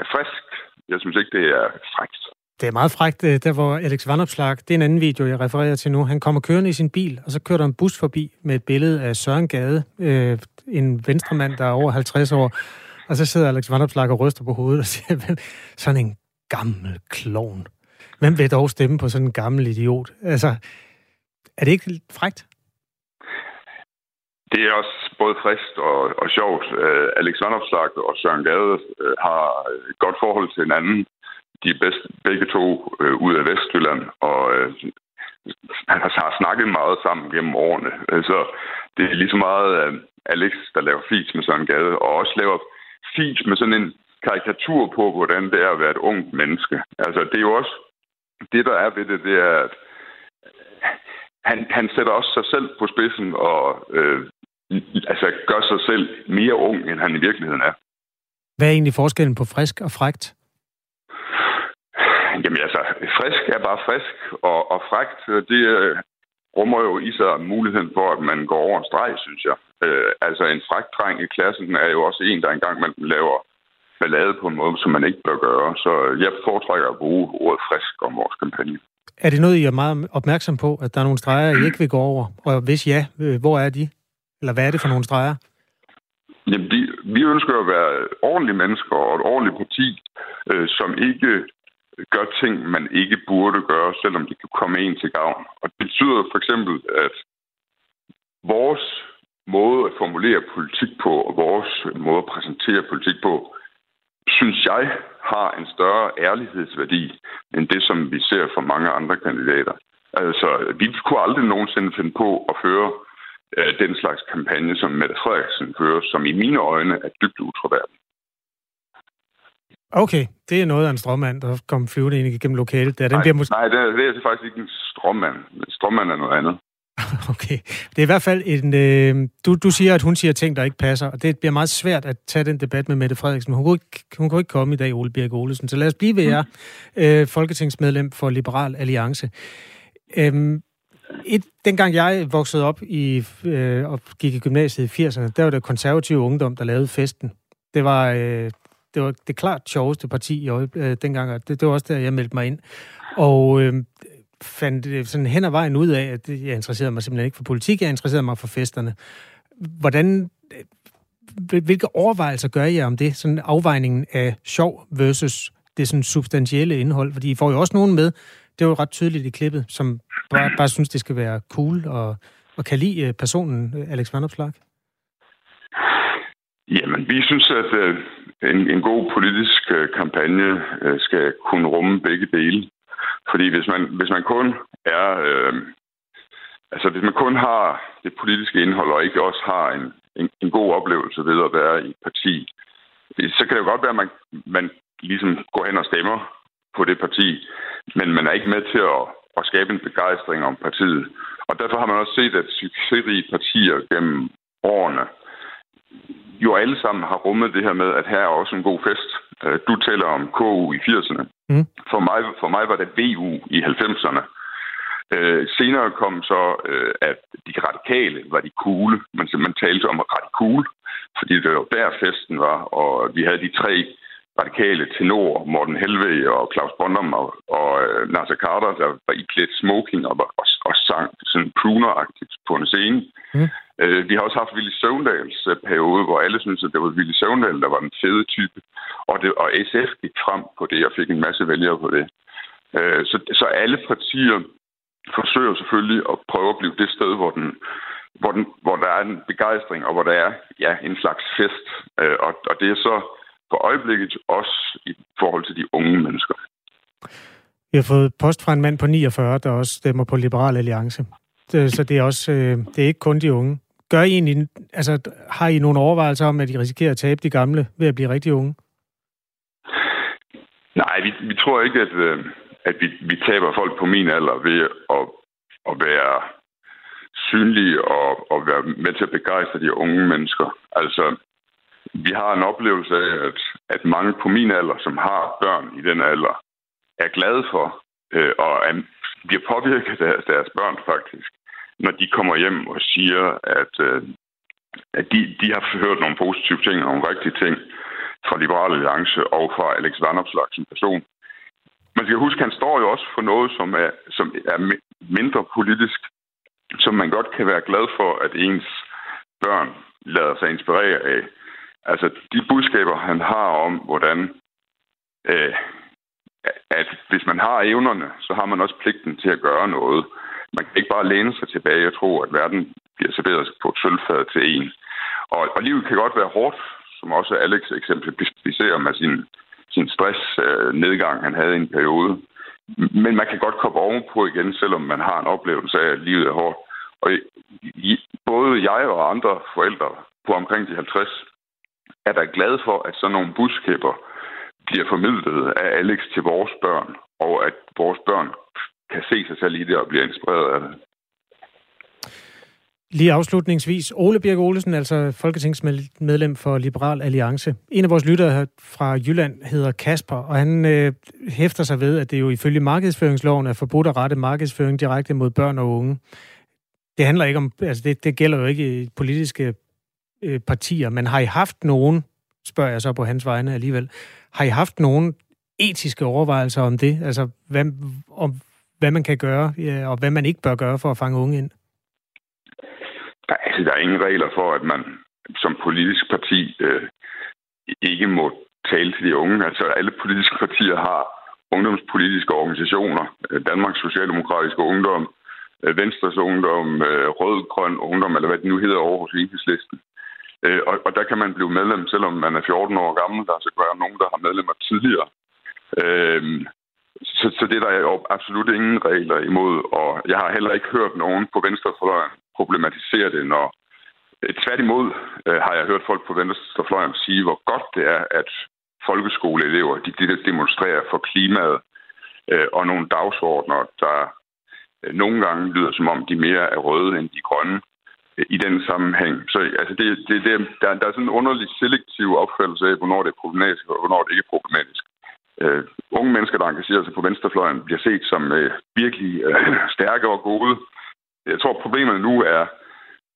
er friskt. Jeg synes ikke, det er frækt. Det er meget frækt, øh, der hvor Alex Vandopslag, det er en anden video, jeg refererer til nu, han kommer kørende i sin bil, og så kører der en bus forbi med et billede af Søren Gade, øh, en venstremand, der er over 50 år, og så sidder Alex Vandopslag og ryster på hovedet og siger, sådan en gammel klovn. Hvem vil dog stemme på sådan en gammel idiot? Altså, er det ikke frækt? Det er også både frist og, og sjovt. Uh, Alex Vandopslag og Søren Gade uh, har et godt forhold til hinanden. De er bedst, begge to uh, ud af Vestjylland, og uh, han har, snakket meget sammen gennem årene. Altså, det er lige så meget uh, Alex, der laver fis med Søren Gade, og også laver fis med sådan en karikatur på, hvordan det er at være et ungt menneske. Altså, det er jo også det, der er ved det, det er, at han, han sætter også sig selv på spidsen og øh, altså gør sig selv mere ung, end han i virkeligheden er. Hvad er egentlig forskellen på frisk og frægt? Jamen altså, frisk er bare frisk, og, og frægt, det øh, rummer jo i sig muligheden for, at man går over en streg, synes jeg. Øh, altså en dreng i klassen er jo også en, der engang man laver ballade på en måde, som man ikke bør gøre. Så jeg foretrækker at bruge ordet frisk om vores kampagne. Er det noget, I er meget opmærksom på, at der er nogle streger, I ikke vil gå over? Og hvis ja, øh, hvor er de? Eller hvad er det for nogle streger? Jamen, de, vi ønsker at være ordentlige mennesker og et ordentligt parti, øh, som ikke gør ting, man ikke burde gøre, selvom det kan komme en til gavn. Og det betyder for eksempel, at vores måde at formulere politik på, og vores måde at præsentere politik på, synes jeg har en større ærlighedsværdi end det, som vi ser fra mange andre kandidater. Altså, vi kunne aldrig nogensinde finde på at føre den slags kampagne, som Mette Frederiksen fører, som i mine øjne er dybt utroværdig. Okay, det er noget af en strømmand, der kom flyvende ind igennem lokalet. Der. Den nej, bliver måske... nej, det er, det er faktisk ikke en strømmand. En strømmand er noget andet. [laughs] Okay. Det er i hvert fald en... Øh, du, du siger, at hun siger ting, der ikke passer, og det bliver meget svært at tage den debat med Mette Frederiksen. Hun kunne ikke, hun kunne ikke komme i dag, Ole Birk Olesen. Så lad os blive ved jer, mm. øh, folketingsmedlem for Liberal Alliance. Øhm, et, dengang jeg voksede op i, øh, og gik i gymnasiet i 80'erne, der var det konservative ungdom, der lavede festen. Det var, øh, det var det klart sjoveste parti i øh, dengang, og det, det var også der, jeg meldte mig ind. Og øh, fandt øh, sådan hen ad vejen ud af, at jeg interesserede mig simpelthen ikke for politik, jeg interesserede mig for festerne. Hvordan, øh, hvilke overvejelser gør jeg om det, sådan afvejningen af sjov versus det sådan substantielle indhold? Fordi I får jo også nogen med, det er jo ret tydeligt i klippet, som bare, bare synes, det skal være cool og, og kan lide øh, personen øh, Alex Vandopslag. Jamen, vi synes, at øh, en, en god politisk øh, kampagne øh, skal kunne rumme begge dele. Fordi hvis man, hvis man kun er... Øh, altså, hvis man kun har det politiske indhold, og ikke også har en, en, en god oplevelse ved at være i et parti, så kan det jo godt være, at man, man ligesom går hen og stemmer på det parti, men man er ikke med til at, at skabe en begejstring om partiet. Og derfor har man også set, at succesrige partier gennem årene jo alle sammen har rummet det her med, at her er også en god fest. Øh, du taler om KU i 80'erne. Mm. For, mig, for mig var det VU i 90'erne. Øh, senere kom så, øh, at de radikale var de coole. Man, man talte om radikul, fordi det var der festen var, og vi havde de tre radikale tenorer, Morten Helve og Claus Bondum og, og øh, Nasser Carter, der var i klædt smoking og, og, og sang sådan crooner på en scene. Mm. Øh, vi har også haft Willy Søvndals øh, periode, hvor alle syntes, at det var Willy Søvndal, der var den fede type. Og, det, og SF gik frem på det og fik en masse vælgere på det. Øh, så, så alle partier forsøger selvfølgelig at prøve at blive det sted, hvor, den, hvor, den, hvor der er en begejstring, og hvor der er ja, en slags fest. Øh, og, og det er så for øjeblikket også i forhold til de unge mennesker. Vi har fået post fra en mand på 49, der også stemmer på Liberal Alliance. Så det er også øh, det er ikke kun de unge. Gør I egentlig, altså, har I nogle overvejelser om, at I risikerer at tabe de gamle ved at blive rigtig unge? Nej, vi, vi tror ikke, at, øh, at vi, vi taber folk på min alder ved at, at være synlige og, og være med til at begejstre de unge mennesker. Altså, vi har en oplevelse af, at, at mange på min alder, som har børn i den alder, er glade for øh, og er, bliver påvirket af deres børn faktisk, når de kommer hjem og siger, at, øh, at de, de har hørt nogle positive ting og nogle rigtige ting fra Liberale Alliance og fra Alex Vanopslag som person. Man skal huske, at han står jo også for noget, som er, som er mindre politisk, som man godt kan være glad for, at ens børn lader sig inspirere af. Altså, de budskaber, han har om, hvordan øh, at hvis man har evnerne, så har man også pligten til at gøre noget. Man kan ikke bare læne sig tilbage og tro, at verden bliver serveret på et sølvfad til en. Og, og livet kan godt være hårdt, som også Alex eksemplificerer med sin, sin stress-nedgang, øh, han havde i en periode. Men man kan godt komme ovenpå igen, selvom man har en oplevelse af, at livet er hårdt. Og både jeg og andre forældre på omkring de 50 er da glad for, at sådan nogle budskaber bliver formidlet af Alex til vores børn, og at vores børn kan se sig selv i det og bliver inspireret af det. Lige afslutningsvis, Ole Birk Olesen, altså folketingsmedlem for Liberal Alliance. En af vores lyttere fra Jylland hedder Kasper, og han øh, hæfter sig ved, at det jo ifølge markedsføringsloven er forbudt at rette markedsføring direkte mod børn og unge. Det handler ikke om, altså det, det gælder jo ikke i politiske øh, partier, men har I haft nogen, spørger jeg så på hans vegne alligevel, har I haft nogen etiske overvejelser om det? Altså, hvad, om, hvad man kan gøre, ja, og hvad man ikke bør gøre for at fange unge ind? Nej, altså, der er ingen regler for, at man som politisk parti øh, ikke må tale til de unge. Altså, alle politiske partier har ungdomspolitiske organisationer. Øh, Danmarks Socialdemokratiske Ungdom, øh, Venstres Ungdom, øh, Rød-Grøn Ungdom, eller hvad det nu hedder over hos Enhedslisten. Øh, og, og der kan man blive medlem, selvom man er 14 år gammel. Der skal så være nogen, der har medlemmer tidligere. Øh, så, så det der er jo absolut ingen regler imod, og jeg har heller ikke hørt nogen på venstrefløjen problematisere det, når øh, tværtimod øh, har jeg hørt folk på venstrefløjen sige, hvor godt det er, at folkeskoleelever de, de demonstrerer for klimaet øh, og nogle dagsordner, der øh, nogle gange lyder som om de mere er røde end de grønne i den sammenhæng. Så altså, det, det, det, der, der er sådan en underlig selektiv opfattelse af, hvornår det er problematisk og hvornår det ikke er problematisk. Uh, unge mennesker, der engagerer sig på venstrefløjen, bliver set som uh, virkelig uh, stærke og gode. Jeg tror, problemet nu er,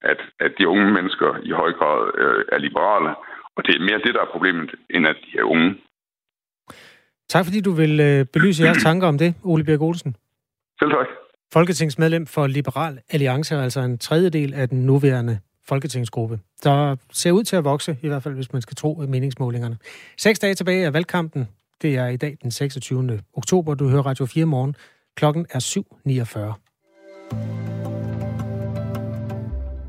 at, at de unge mennesker i høj grad uh, er liberale, og det er mere det, der er problemet, end at de er unge. Tak fordi du vil uh, belyse jeres tanker om det, Ole Birk Olsen. Selv tak. Folketingsmedlem for Liberal Alliance, altså en tredjedel af den nuværende folketingsgruppe, der ser ud til at vokse, i hvert fald hvis man skal tro meningsmålingerne. Seks dage tilbage af valgkampen. Det er i dag den 26. oktober. Du hører Radio 4 morgen. Klokken er 7.49.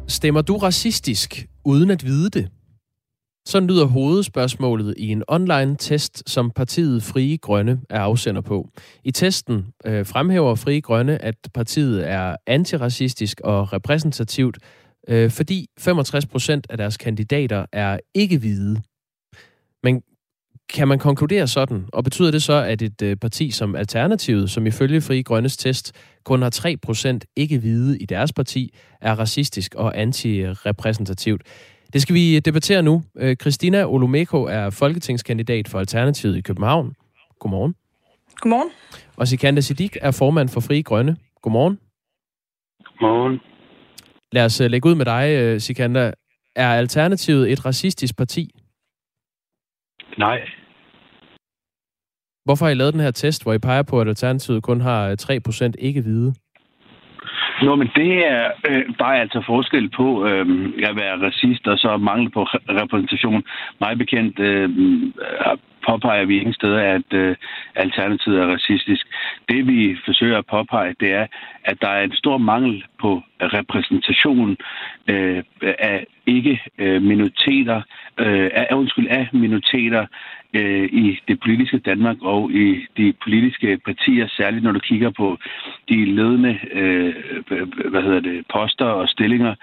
Stemmer du racistisk, uden at vide det? Sådan lyder hovedspørgsmålet i en online-test, som partiet Frie Grønne er afsender på. I testen øh, fremhæver Frie Grønne, at partiet er antiracistisk og repræsentativt, øh, fordi 65 procent af deres kandidater er ikke hvide. Men kan man konkludere sådan, og betyder det så, at et øh, parti som Alternativet, som ifølge Frie Grønnes test kun har 3% ikke hvide i deres parti, er racistisk og antirepræsentativt? Det skal vi debattere nu. Øh, Christina Olumeko er folketingskandidat for Alternativet i København. Godmorgen. Godmorgen. Og Sikander Siddiq er formand for Fri Grønne. Godmorgen. Godmorgen. Lad os lægge ud med dig, Sikander. Er Alternativet et racistisk parti? Nej. Hvorfor har I lavet den her test, hvor I peger på, at Alternativet kun har 3% ikke-hvide? Nå, men det er øh, er altså forskel på øh, at være racist og så mangle på repræsentation. Meget bekendt øh, påpeger vi ingen steder, at øh, Alternativet er racistisk. Det vi forsøger at påpege, det er, at der er en stor mangel på repræsentation øh, af ikke øh, minoriteter, øh, af, undskyld, af minoriteter øh, i det politiske Danmark og i de politiske partier, særligt når du kigger på de ledende øh, hvad hedder det, poster og stillinger.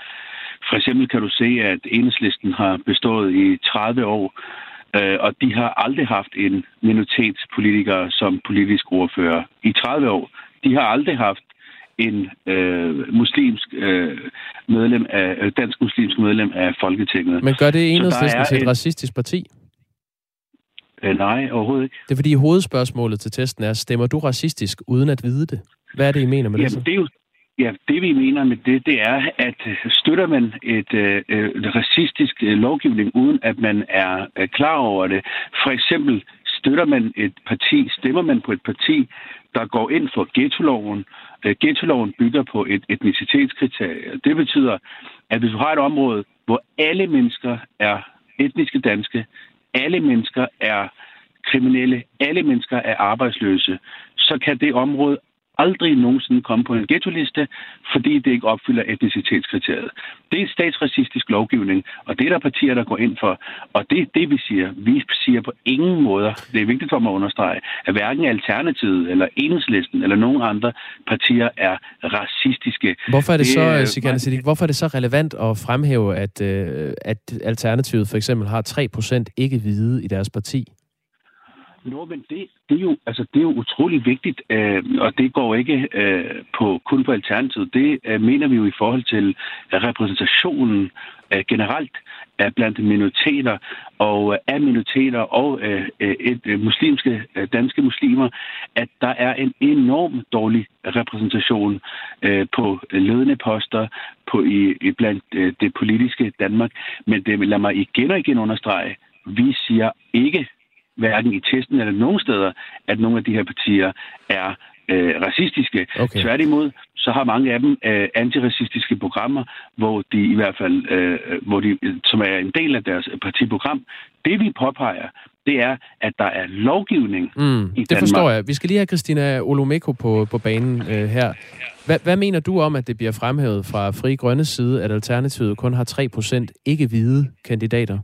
For eksempel kan du se, at enhedslisten har bestået i 30 år, øh, og de har aldrig haft en minoritetspolitiker som politisk ordfører i 30 år. De har aldrig haft en øh, muslimsk øh, medlem af øh, dansk muslimsk medlem af Folketinget. Men gør det enhedslisten til et en... racistisk parti? Øh, nej, overhovedet ikke. Det er fordi hovedspørgsmålet til testen er, stemmer du racistisk uden at vide det? Hvad er det, I mener med Jamen, det? Det er jo, Ja, det vi mener med det, det er, at øh, støtter man et, øh, et racistisk øh, lovgivning, uden at man er øh, klar over det. For eksempel støtter man et parti, stemmer man på et parti, der går ind for ghetto-loven. Ghetto-loven bygger på et etnicitetskriterie. Det betyder, at hvis du har et område, hvor alle mennesker er etniske danske, alle mennesker er kriminelle, alle mennesker er arbejdsløse, så kan det område aldrig nogensinde komme på en ghetto-liste, fordi det ikke opfylder etnicitetskriteriet. Det er statsracistisk lovgivning, og det er der partier, der går ind for. Og det er det, vi siger. Vi siger på ingen måder, det er vigtigt for mig at understrege, at hverken Alternativet eller Enhedslisten eller nogen andre partier er racistiske. Hvorfor er det, det så, man... Siddiq, hvorfor er det så relevant at fremhæve, at, øh, at Alternativet for eksempel har 3% ikke-hvide i deres parti? Nå, men det, det, er jo, altså, det er jo utrolig vigtigt, øh, og det går ikke øh, på, kun på alternativet. Det øh, mener vi jo i forhold til øh, repræsentationen øh, generelt af blandt minoriteter og øh, af minoriteter og øh, øh, et, øh, muslimske, øh, danske muslimer, at der er en enorm dårlig repræsentation øh, på ledende poster på i, i blandt øh, det politiske Danmark. Men det lad mig igen og igen understrege, vi siger ikke hverken i testen eller nogen steder, at nogle af de her partier er øh, racistiske. Okay. Tværtimod, så har mange af dem øh, antiracistiske programmer, hvor de i hvert fald, øh, hvor de, som er en del af deres partiprogram. Det vi påpeger, det er, at der er lovgivning mm, i Danmark. Det forstår jeg. Vi skal lige have Christina Olomeko på, på banen øh, her. Hvad, hvad mener du om, at det bliver fremhævet fra Fri Grønnes side, at Alternativet kun har 3% ikke-hvide kandidater?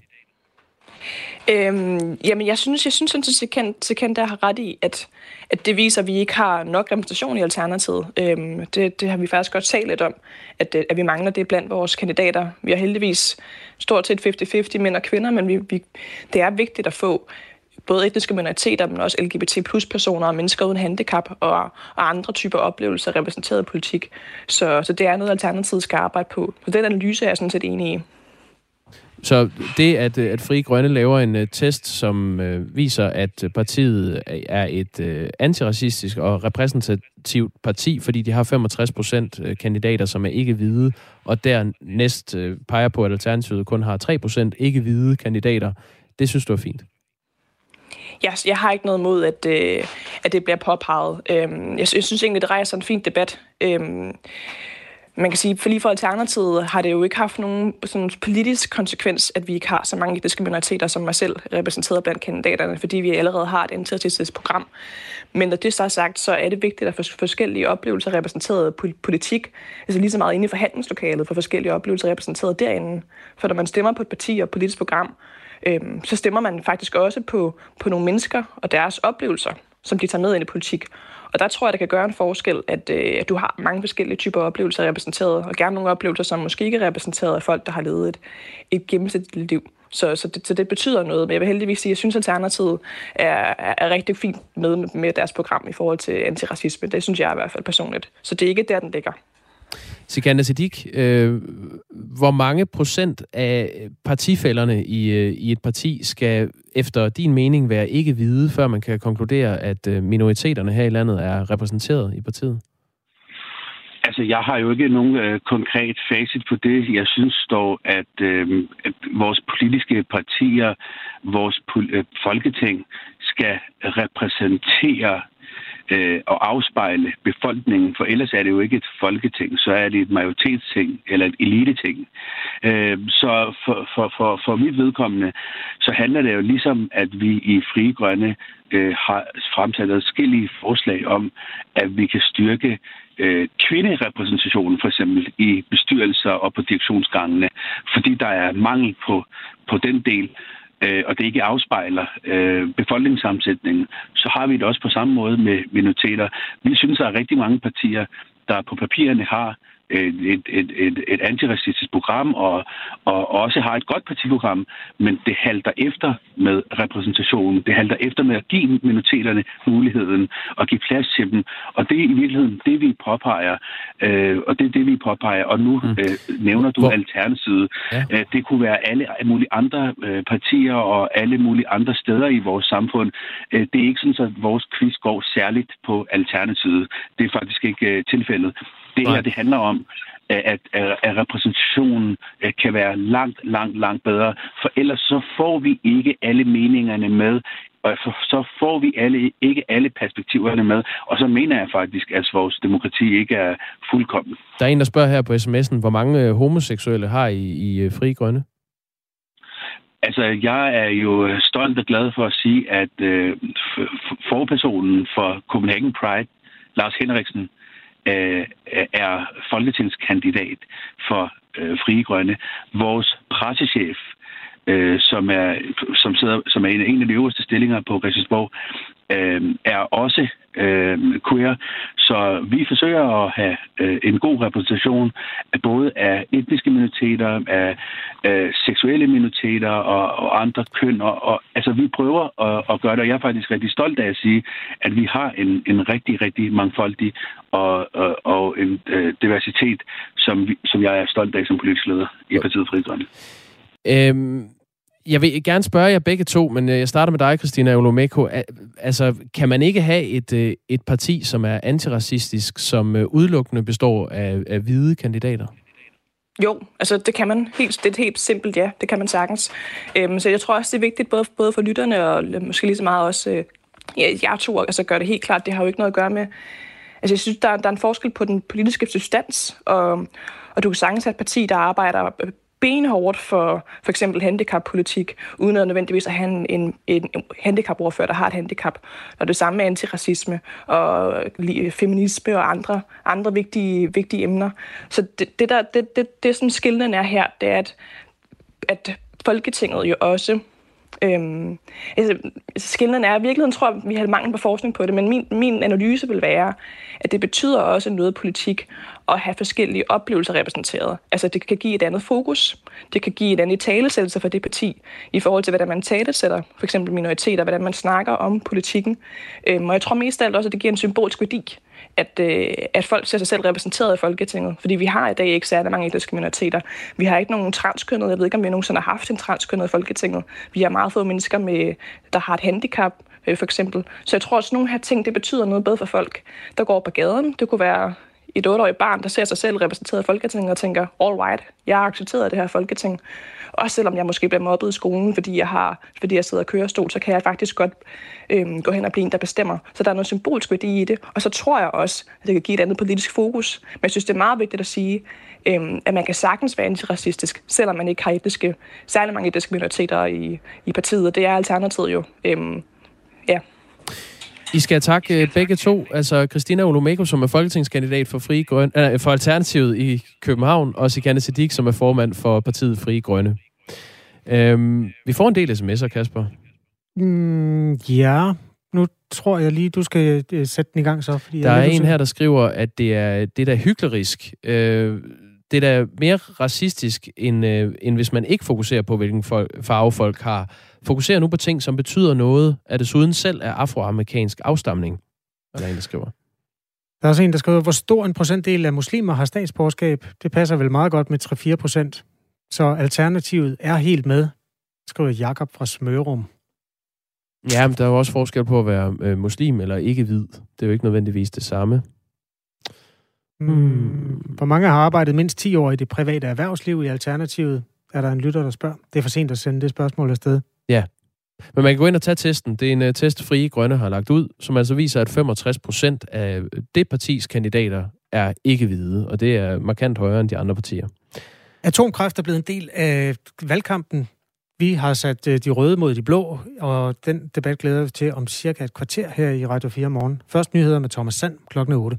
Øhm, jamen, jeg synes, jeg synes sådan, at Sekend der har ret i, at, at det viser, at vi ikke har nok repræsentation i Alternativet. Øhm, det, det har vi faktisk godt talt lidt om, at, øh, at vi mangler det blandt vores kandidater. Vi har heldigvis stort set 50-50 mænd og kvinder, men vi, vi, det er vigtigt at få både etniske minoriteter, men også LGBT plus personer og mennesker uden handicap og, og andre typer oplevelser repræsenteret i politik. Så, så det er noget, Alternativet skal arbejde på. Så den analyse er jeg sådan set enig i. Så det, at, at Fri Grønne laver en uh, test, som uh, viser, at partiet er et uh, antiracistisk og repræsentativt parti, fordi de har 65 procent kandidater, som er ikke hvide, og dernæst uh, peger på, at Alternativet kun har 3 procent ikke hvide kandidater, det synes du er fint? Jeg, jeg har ikke noget mod, at, øh, at det bliver påpeget. Øhm, jeg, jeg synes egentlig, det rejser en fin debat. Øhm, man kan sige, for lige for Alternativet har det jo ikke haft nogen sådan politisk konsekvens, at vi ikke har så mange etniske minoriteter, som mig selv repræsenteret blandt kandidaterne, fordi vi allerede har et antiracistisk program. Men når det så er sagt, så er det vigtigt at forskellige oplevelser repræsenteret politik, altså lige så meget inde i forhandlingslokalet for forskellige oplevelser repræsenteret derinde. For når man stemmer på et parti og et politisk program, øhm, så stemmer man faktisk også på, på nogle mennesker og deres oplevelser, som de tager med ind i politik. Og der tror jeg, det kan gøre en forskel, at, øh, at du har mange forskellige typer oplevelser repræsenteret, og gerne nogle oplevelser, som måske ikke er repræsenteret af folk, der har levet et, et gennemsnitligt liv. Så, så, det, så det betyder noget. Men jeg vil heldigvis sige, at jeg synes, at Alternativet er, er, er rigtig fint med, med deres program i forhold til antiracisme. Det synes jeg i hvert fald personligt. Så det er ikke der, den ligger. Sikanda Siddiq, øh, hvor mange procent af partifælderne i, øh, i et parti skal efter din mening være ikke hvide, før man kan konkludere, at øh, minoriteterne her i landet er repræsenteret i partiet? Altså, jeg har jo ikke nogen øh, konkret facit på det. Jeg synes dog, at, øh, at vores politiske partier, vores pol- øh, folketing skal repræsentere øh, og afspejle befolkningen, for ellers er det jo ikke et folketing, så er det et majoritetsting eller et eliteting. Øh, så for, for, for, for mit vedkommende, så handler det jo ligesom, at vi i Frie Grønne øh, har fremsat adskillige forslag om, at vi kan styrke øh, kvinderepræsentationen for eksempel i bestyrelser og på direktionsgangene, fordi der er mangel på, på den del øh, og det ikke afspejler øh, befolkningssammensætningen, så har vi det også på samme måde med minoriteter. Vi synes, at der er rigtig mange partier, der på papirerne har et, et, et, et antiracistisk program og, og også har et godt partiprogram, men det halter efter med repræsentationen. Det halter efter med at give minoriteterne muligheden og give plads til dem. Og det er i virkeligheden det, vi påpeger. Øh, og det er det, vi påpeger. Og nu mm. øh, nævner du Hvor? Alternativet. Ja. Øh, det kunne være alle mulige andre øh, partier og alle mulige andre steder i vores samfund. Øh, det er ikke sådan, at vores quiz går særligt på Alternativet. Det er faktisk ikke øh, tilfældet. Det her, det handler om, at, at, at repræsentationen øh, kan være langt, langt, langt bedre. For ellers så får vi ikke alle meningerne med, og så får vi alle, ikke alle perspektiverne med. Og så mener jeg faktisk, at vores demokrati ikke er fuldkommen. Der er en, der spørger her på sms'en, hvor mange øh, homoseksuelle har I i øh, Fri Grønne? Altså, jeg er jo stolt og glad for at sige, at øh, forpersonen for Copenhagen Pride, Lars Henriksen, øh, Øh, er folketingskandidat for øh, Frie Grønne. Vores pressechef, øh, som, er, som, sidder, som er en af de øverste stillinger på Christiansborg, øh, er også øh, queer. Så vi forsøger at have øh, en god repræsentation af både af etniske minoriteter, af øh, seksuelle minoriteter og, og andre køn. Og, og, altså vi prøver at, at gøre det, og jeg er faktisk rigtig stolt af at sige, at vi har en, en rigtig, rigtig mangfoldig og, og, og en øh, diversitet, som, vi, som jeg er stolt af som politisk leder i partiet Fri Øhm, jeg vil gerne spørge jer begge to, men øh, jeg starter med dig, Christina Olomeko. Altså, kan man ikke have et, øh, et parti, som er antiracistisk, som øh, udelukkende består af, af hvide kandidater? Jo, altså det kan man. Helt, det er helt simpelt, ja. Det kan man sagtens. Øhm, så jeg tror også, det er vigtigt, både, både for lytterne og måske lige så meget også øh, ja, jeg to, altså gør det helt klart. Det har jo ikke noget at gøre med... Altså jeg synes, der, der er en forskel på den politiske substans, og, og du kan sagtens have et parti, der arbejder benhårdt for for eksempel handicappolitik, uden at nødvendigvis at have en, en, en handicapordfører, der har et handicap. Og det samme med antiracisme og feminisme og andre, andre vigtige, vigtige emner. Så det, det, der, det, det, det som skillende er her, det er, at, at Folketinget jo også Øhm, altså, skillnaden er, i virkeligheden tror jeg, vi har mangel på forskning på det, men min, min analyse vil være, at det betyder også noget politik at have forskellige oplevelser repræsenteret. Altså det kan give et andet fokus, det kan give et andet talesættelse for det parti, i forhold til, hvordan man talesætter for eksempel minoriteter, hvordan man snakker om politikken. Øhm, og jeg tror mest af alt også, at det giver en symbolsk værdi at, øh, at folk ser sig selv repræsenteret i Folketinget. Fordi vi har i dag ikke særlig mange etniske minoriteter. Vi har ikke nogen transkønnede. Jeg ved ikke, om vi nogensinde har haft en transkønnet i Folketinget. Vi har meget få mennesker, med, der har et handicap, øh, for eksempel. Så jeg tror også, at nogle her ting, det betyder noget bedre for folk, der går på gaden. Det kunne være et 8-årigt barn, der ser sig selv repræsenteret i Folketinget og tænker, all right, jeg har accepteret det her Folketing. Også selvom jeg måske bliver mobbet i skolen, fordi jeg, har, fordi jeg sidder og kører stol, så kan jeg faktisk godt øhm, gå hen og blive en, der bestemmer. Så der er noget symbolsk værdi i det. Og så tror jeg også, at det kan give et andet politisk fokus. Men jeg synes, det er meget vigtigt at sige, øhm, at man kan sagtens være antiracistisk, selvom man ikke har etniske, særlig mange etniske minoriteter i, i partiet. Det er alternativet jo. Øhm, ja. I skal takke øh, begge to, altså Christina Olomeko, som er folketingskandidat for, Frie Grøn, øh, for Alternativet i København, og Sikane Siddiq, som er formand for partiet Frie Grønne. Øhm, vi får en del sms'er, Kasper. Mm, ja, nu tror jeg lige, du skal øh, sætte den i gang så. Fordi der er, er en her, der skriver, at det er det der er hyklerisk. Øh, det er da mere racistisk, end, øh, end hvis man ikke fokuserer på, hvilken farve folk har. Fokuserer nu på ting, som betyder noget, at desuden selv er afroamerikansk afstamning. Er der en, der skriver. Der er også en, der skriver, hvor stor en procentdel af muslimer har statsborgerskab. Det passer vel meget godt med 3-4 procent. Så alternativet er helt med, skriver Jakob fra Smørum. Ja, men der er jo også forskel på at være øh, muslim eller ikke hvid. Det er jo ikke nødvendigvis det samme. Hmm. Hvor mange har arbejdet mindst 10 år i det private erhvervsliv i Alternativet? Er der en lytter, der spørger? Det er for sent at sende det spørgsmål afsted. Ja. Men man kan gå ind og tage testen. Det er en uh, test, Frie Grønne har lagt ud, som altså viser, at 65 procent af det partis kandidater er ikke hvide, og det er markant højere end de andre partier. Atomkraft er blevet en del af valgkampen. Vi har sat øh, de røde mod de blå, og den debat glæder vi til om cirka et kvarter her i Radio 4 morgen. Først nyheder med Thomas Sand klokken 8.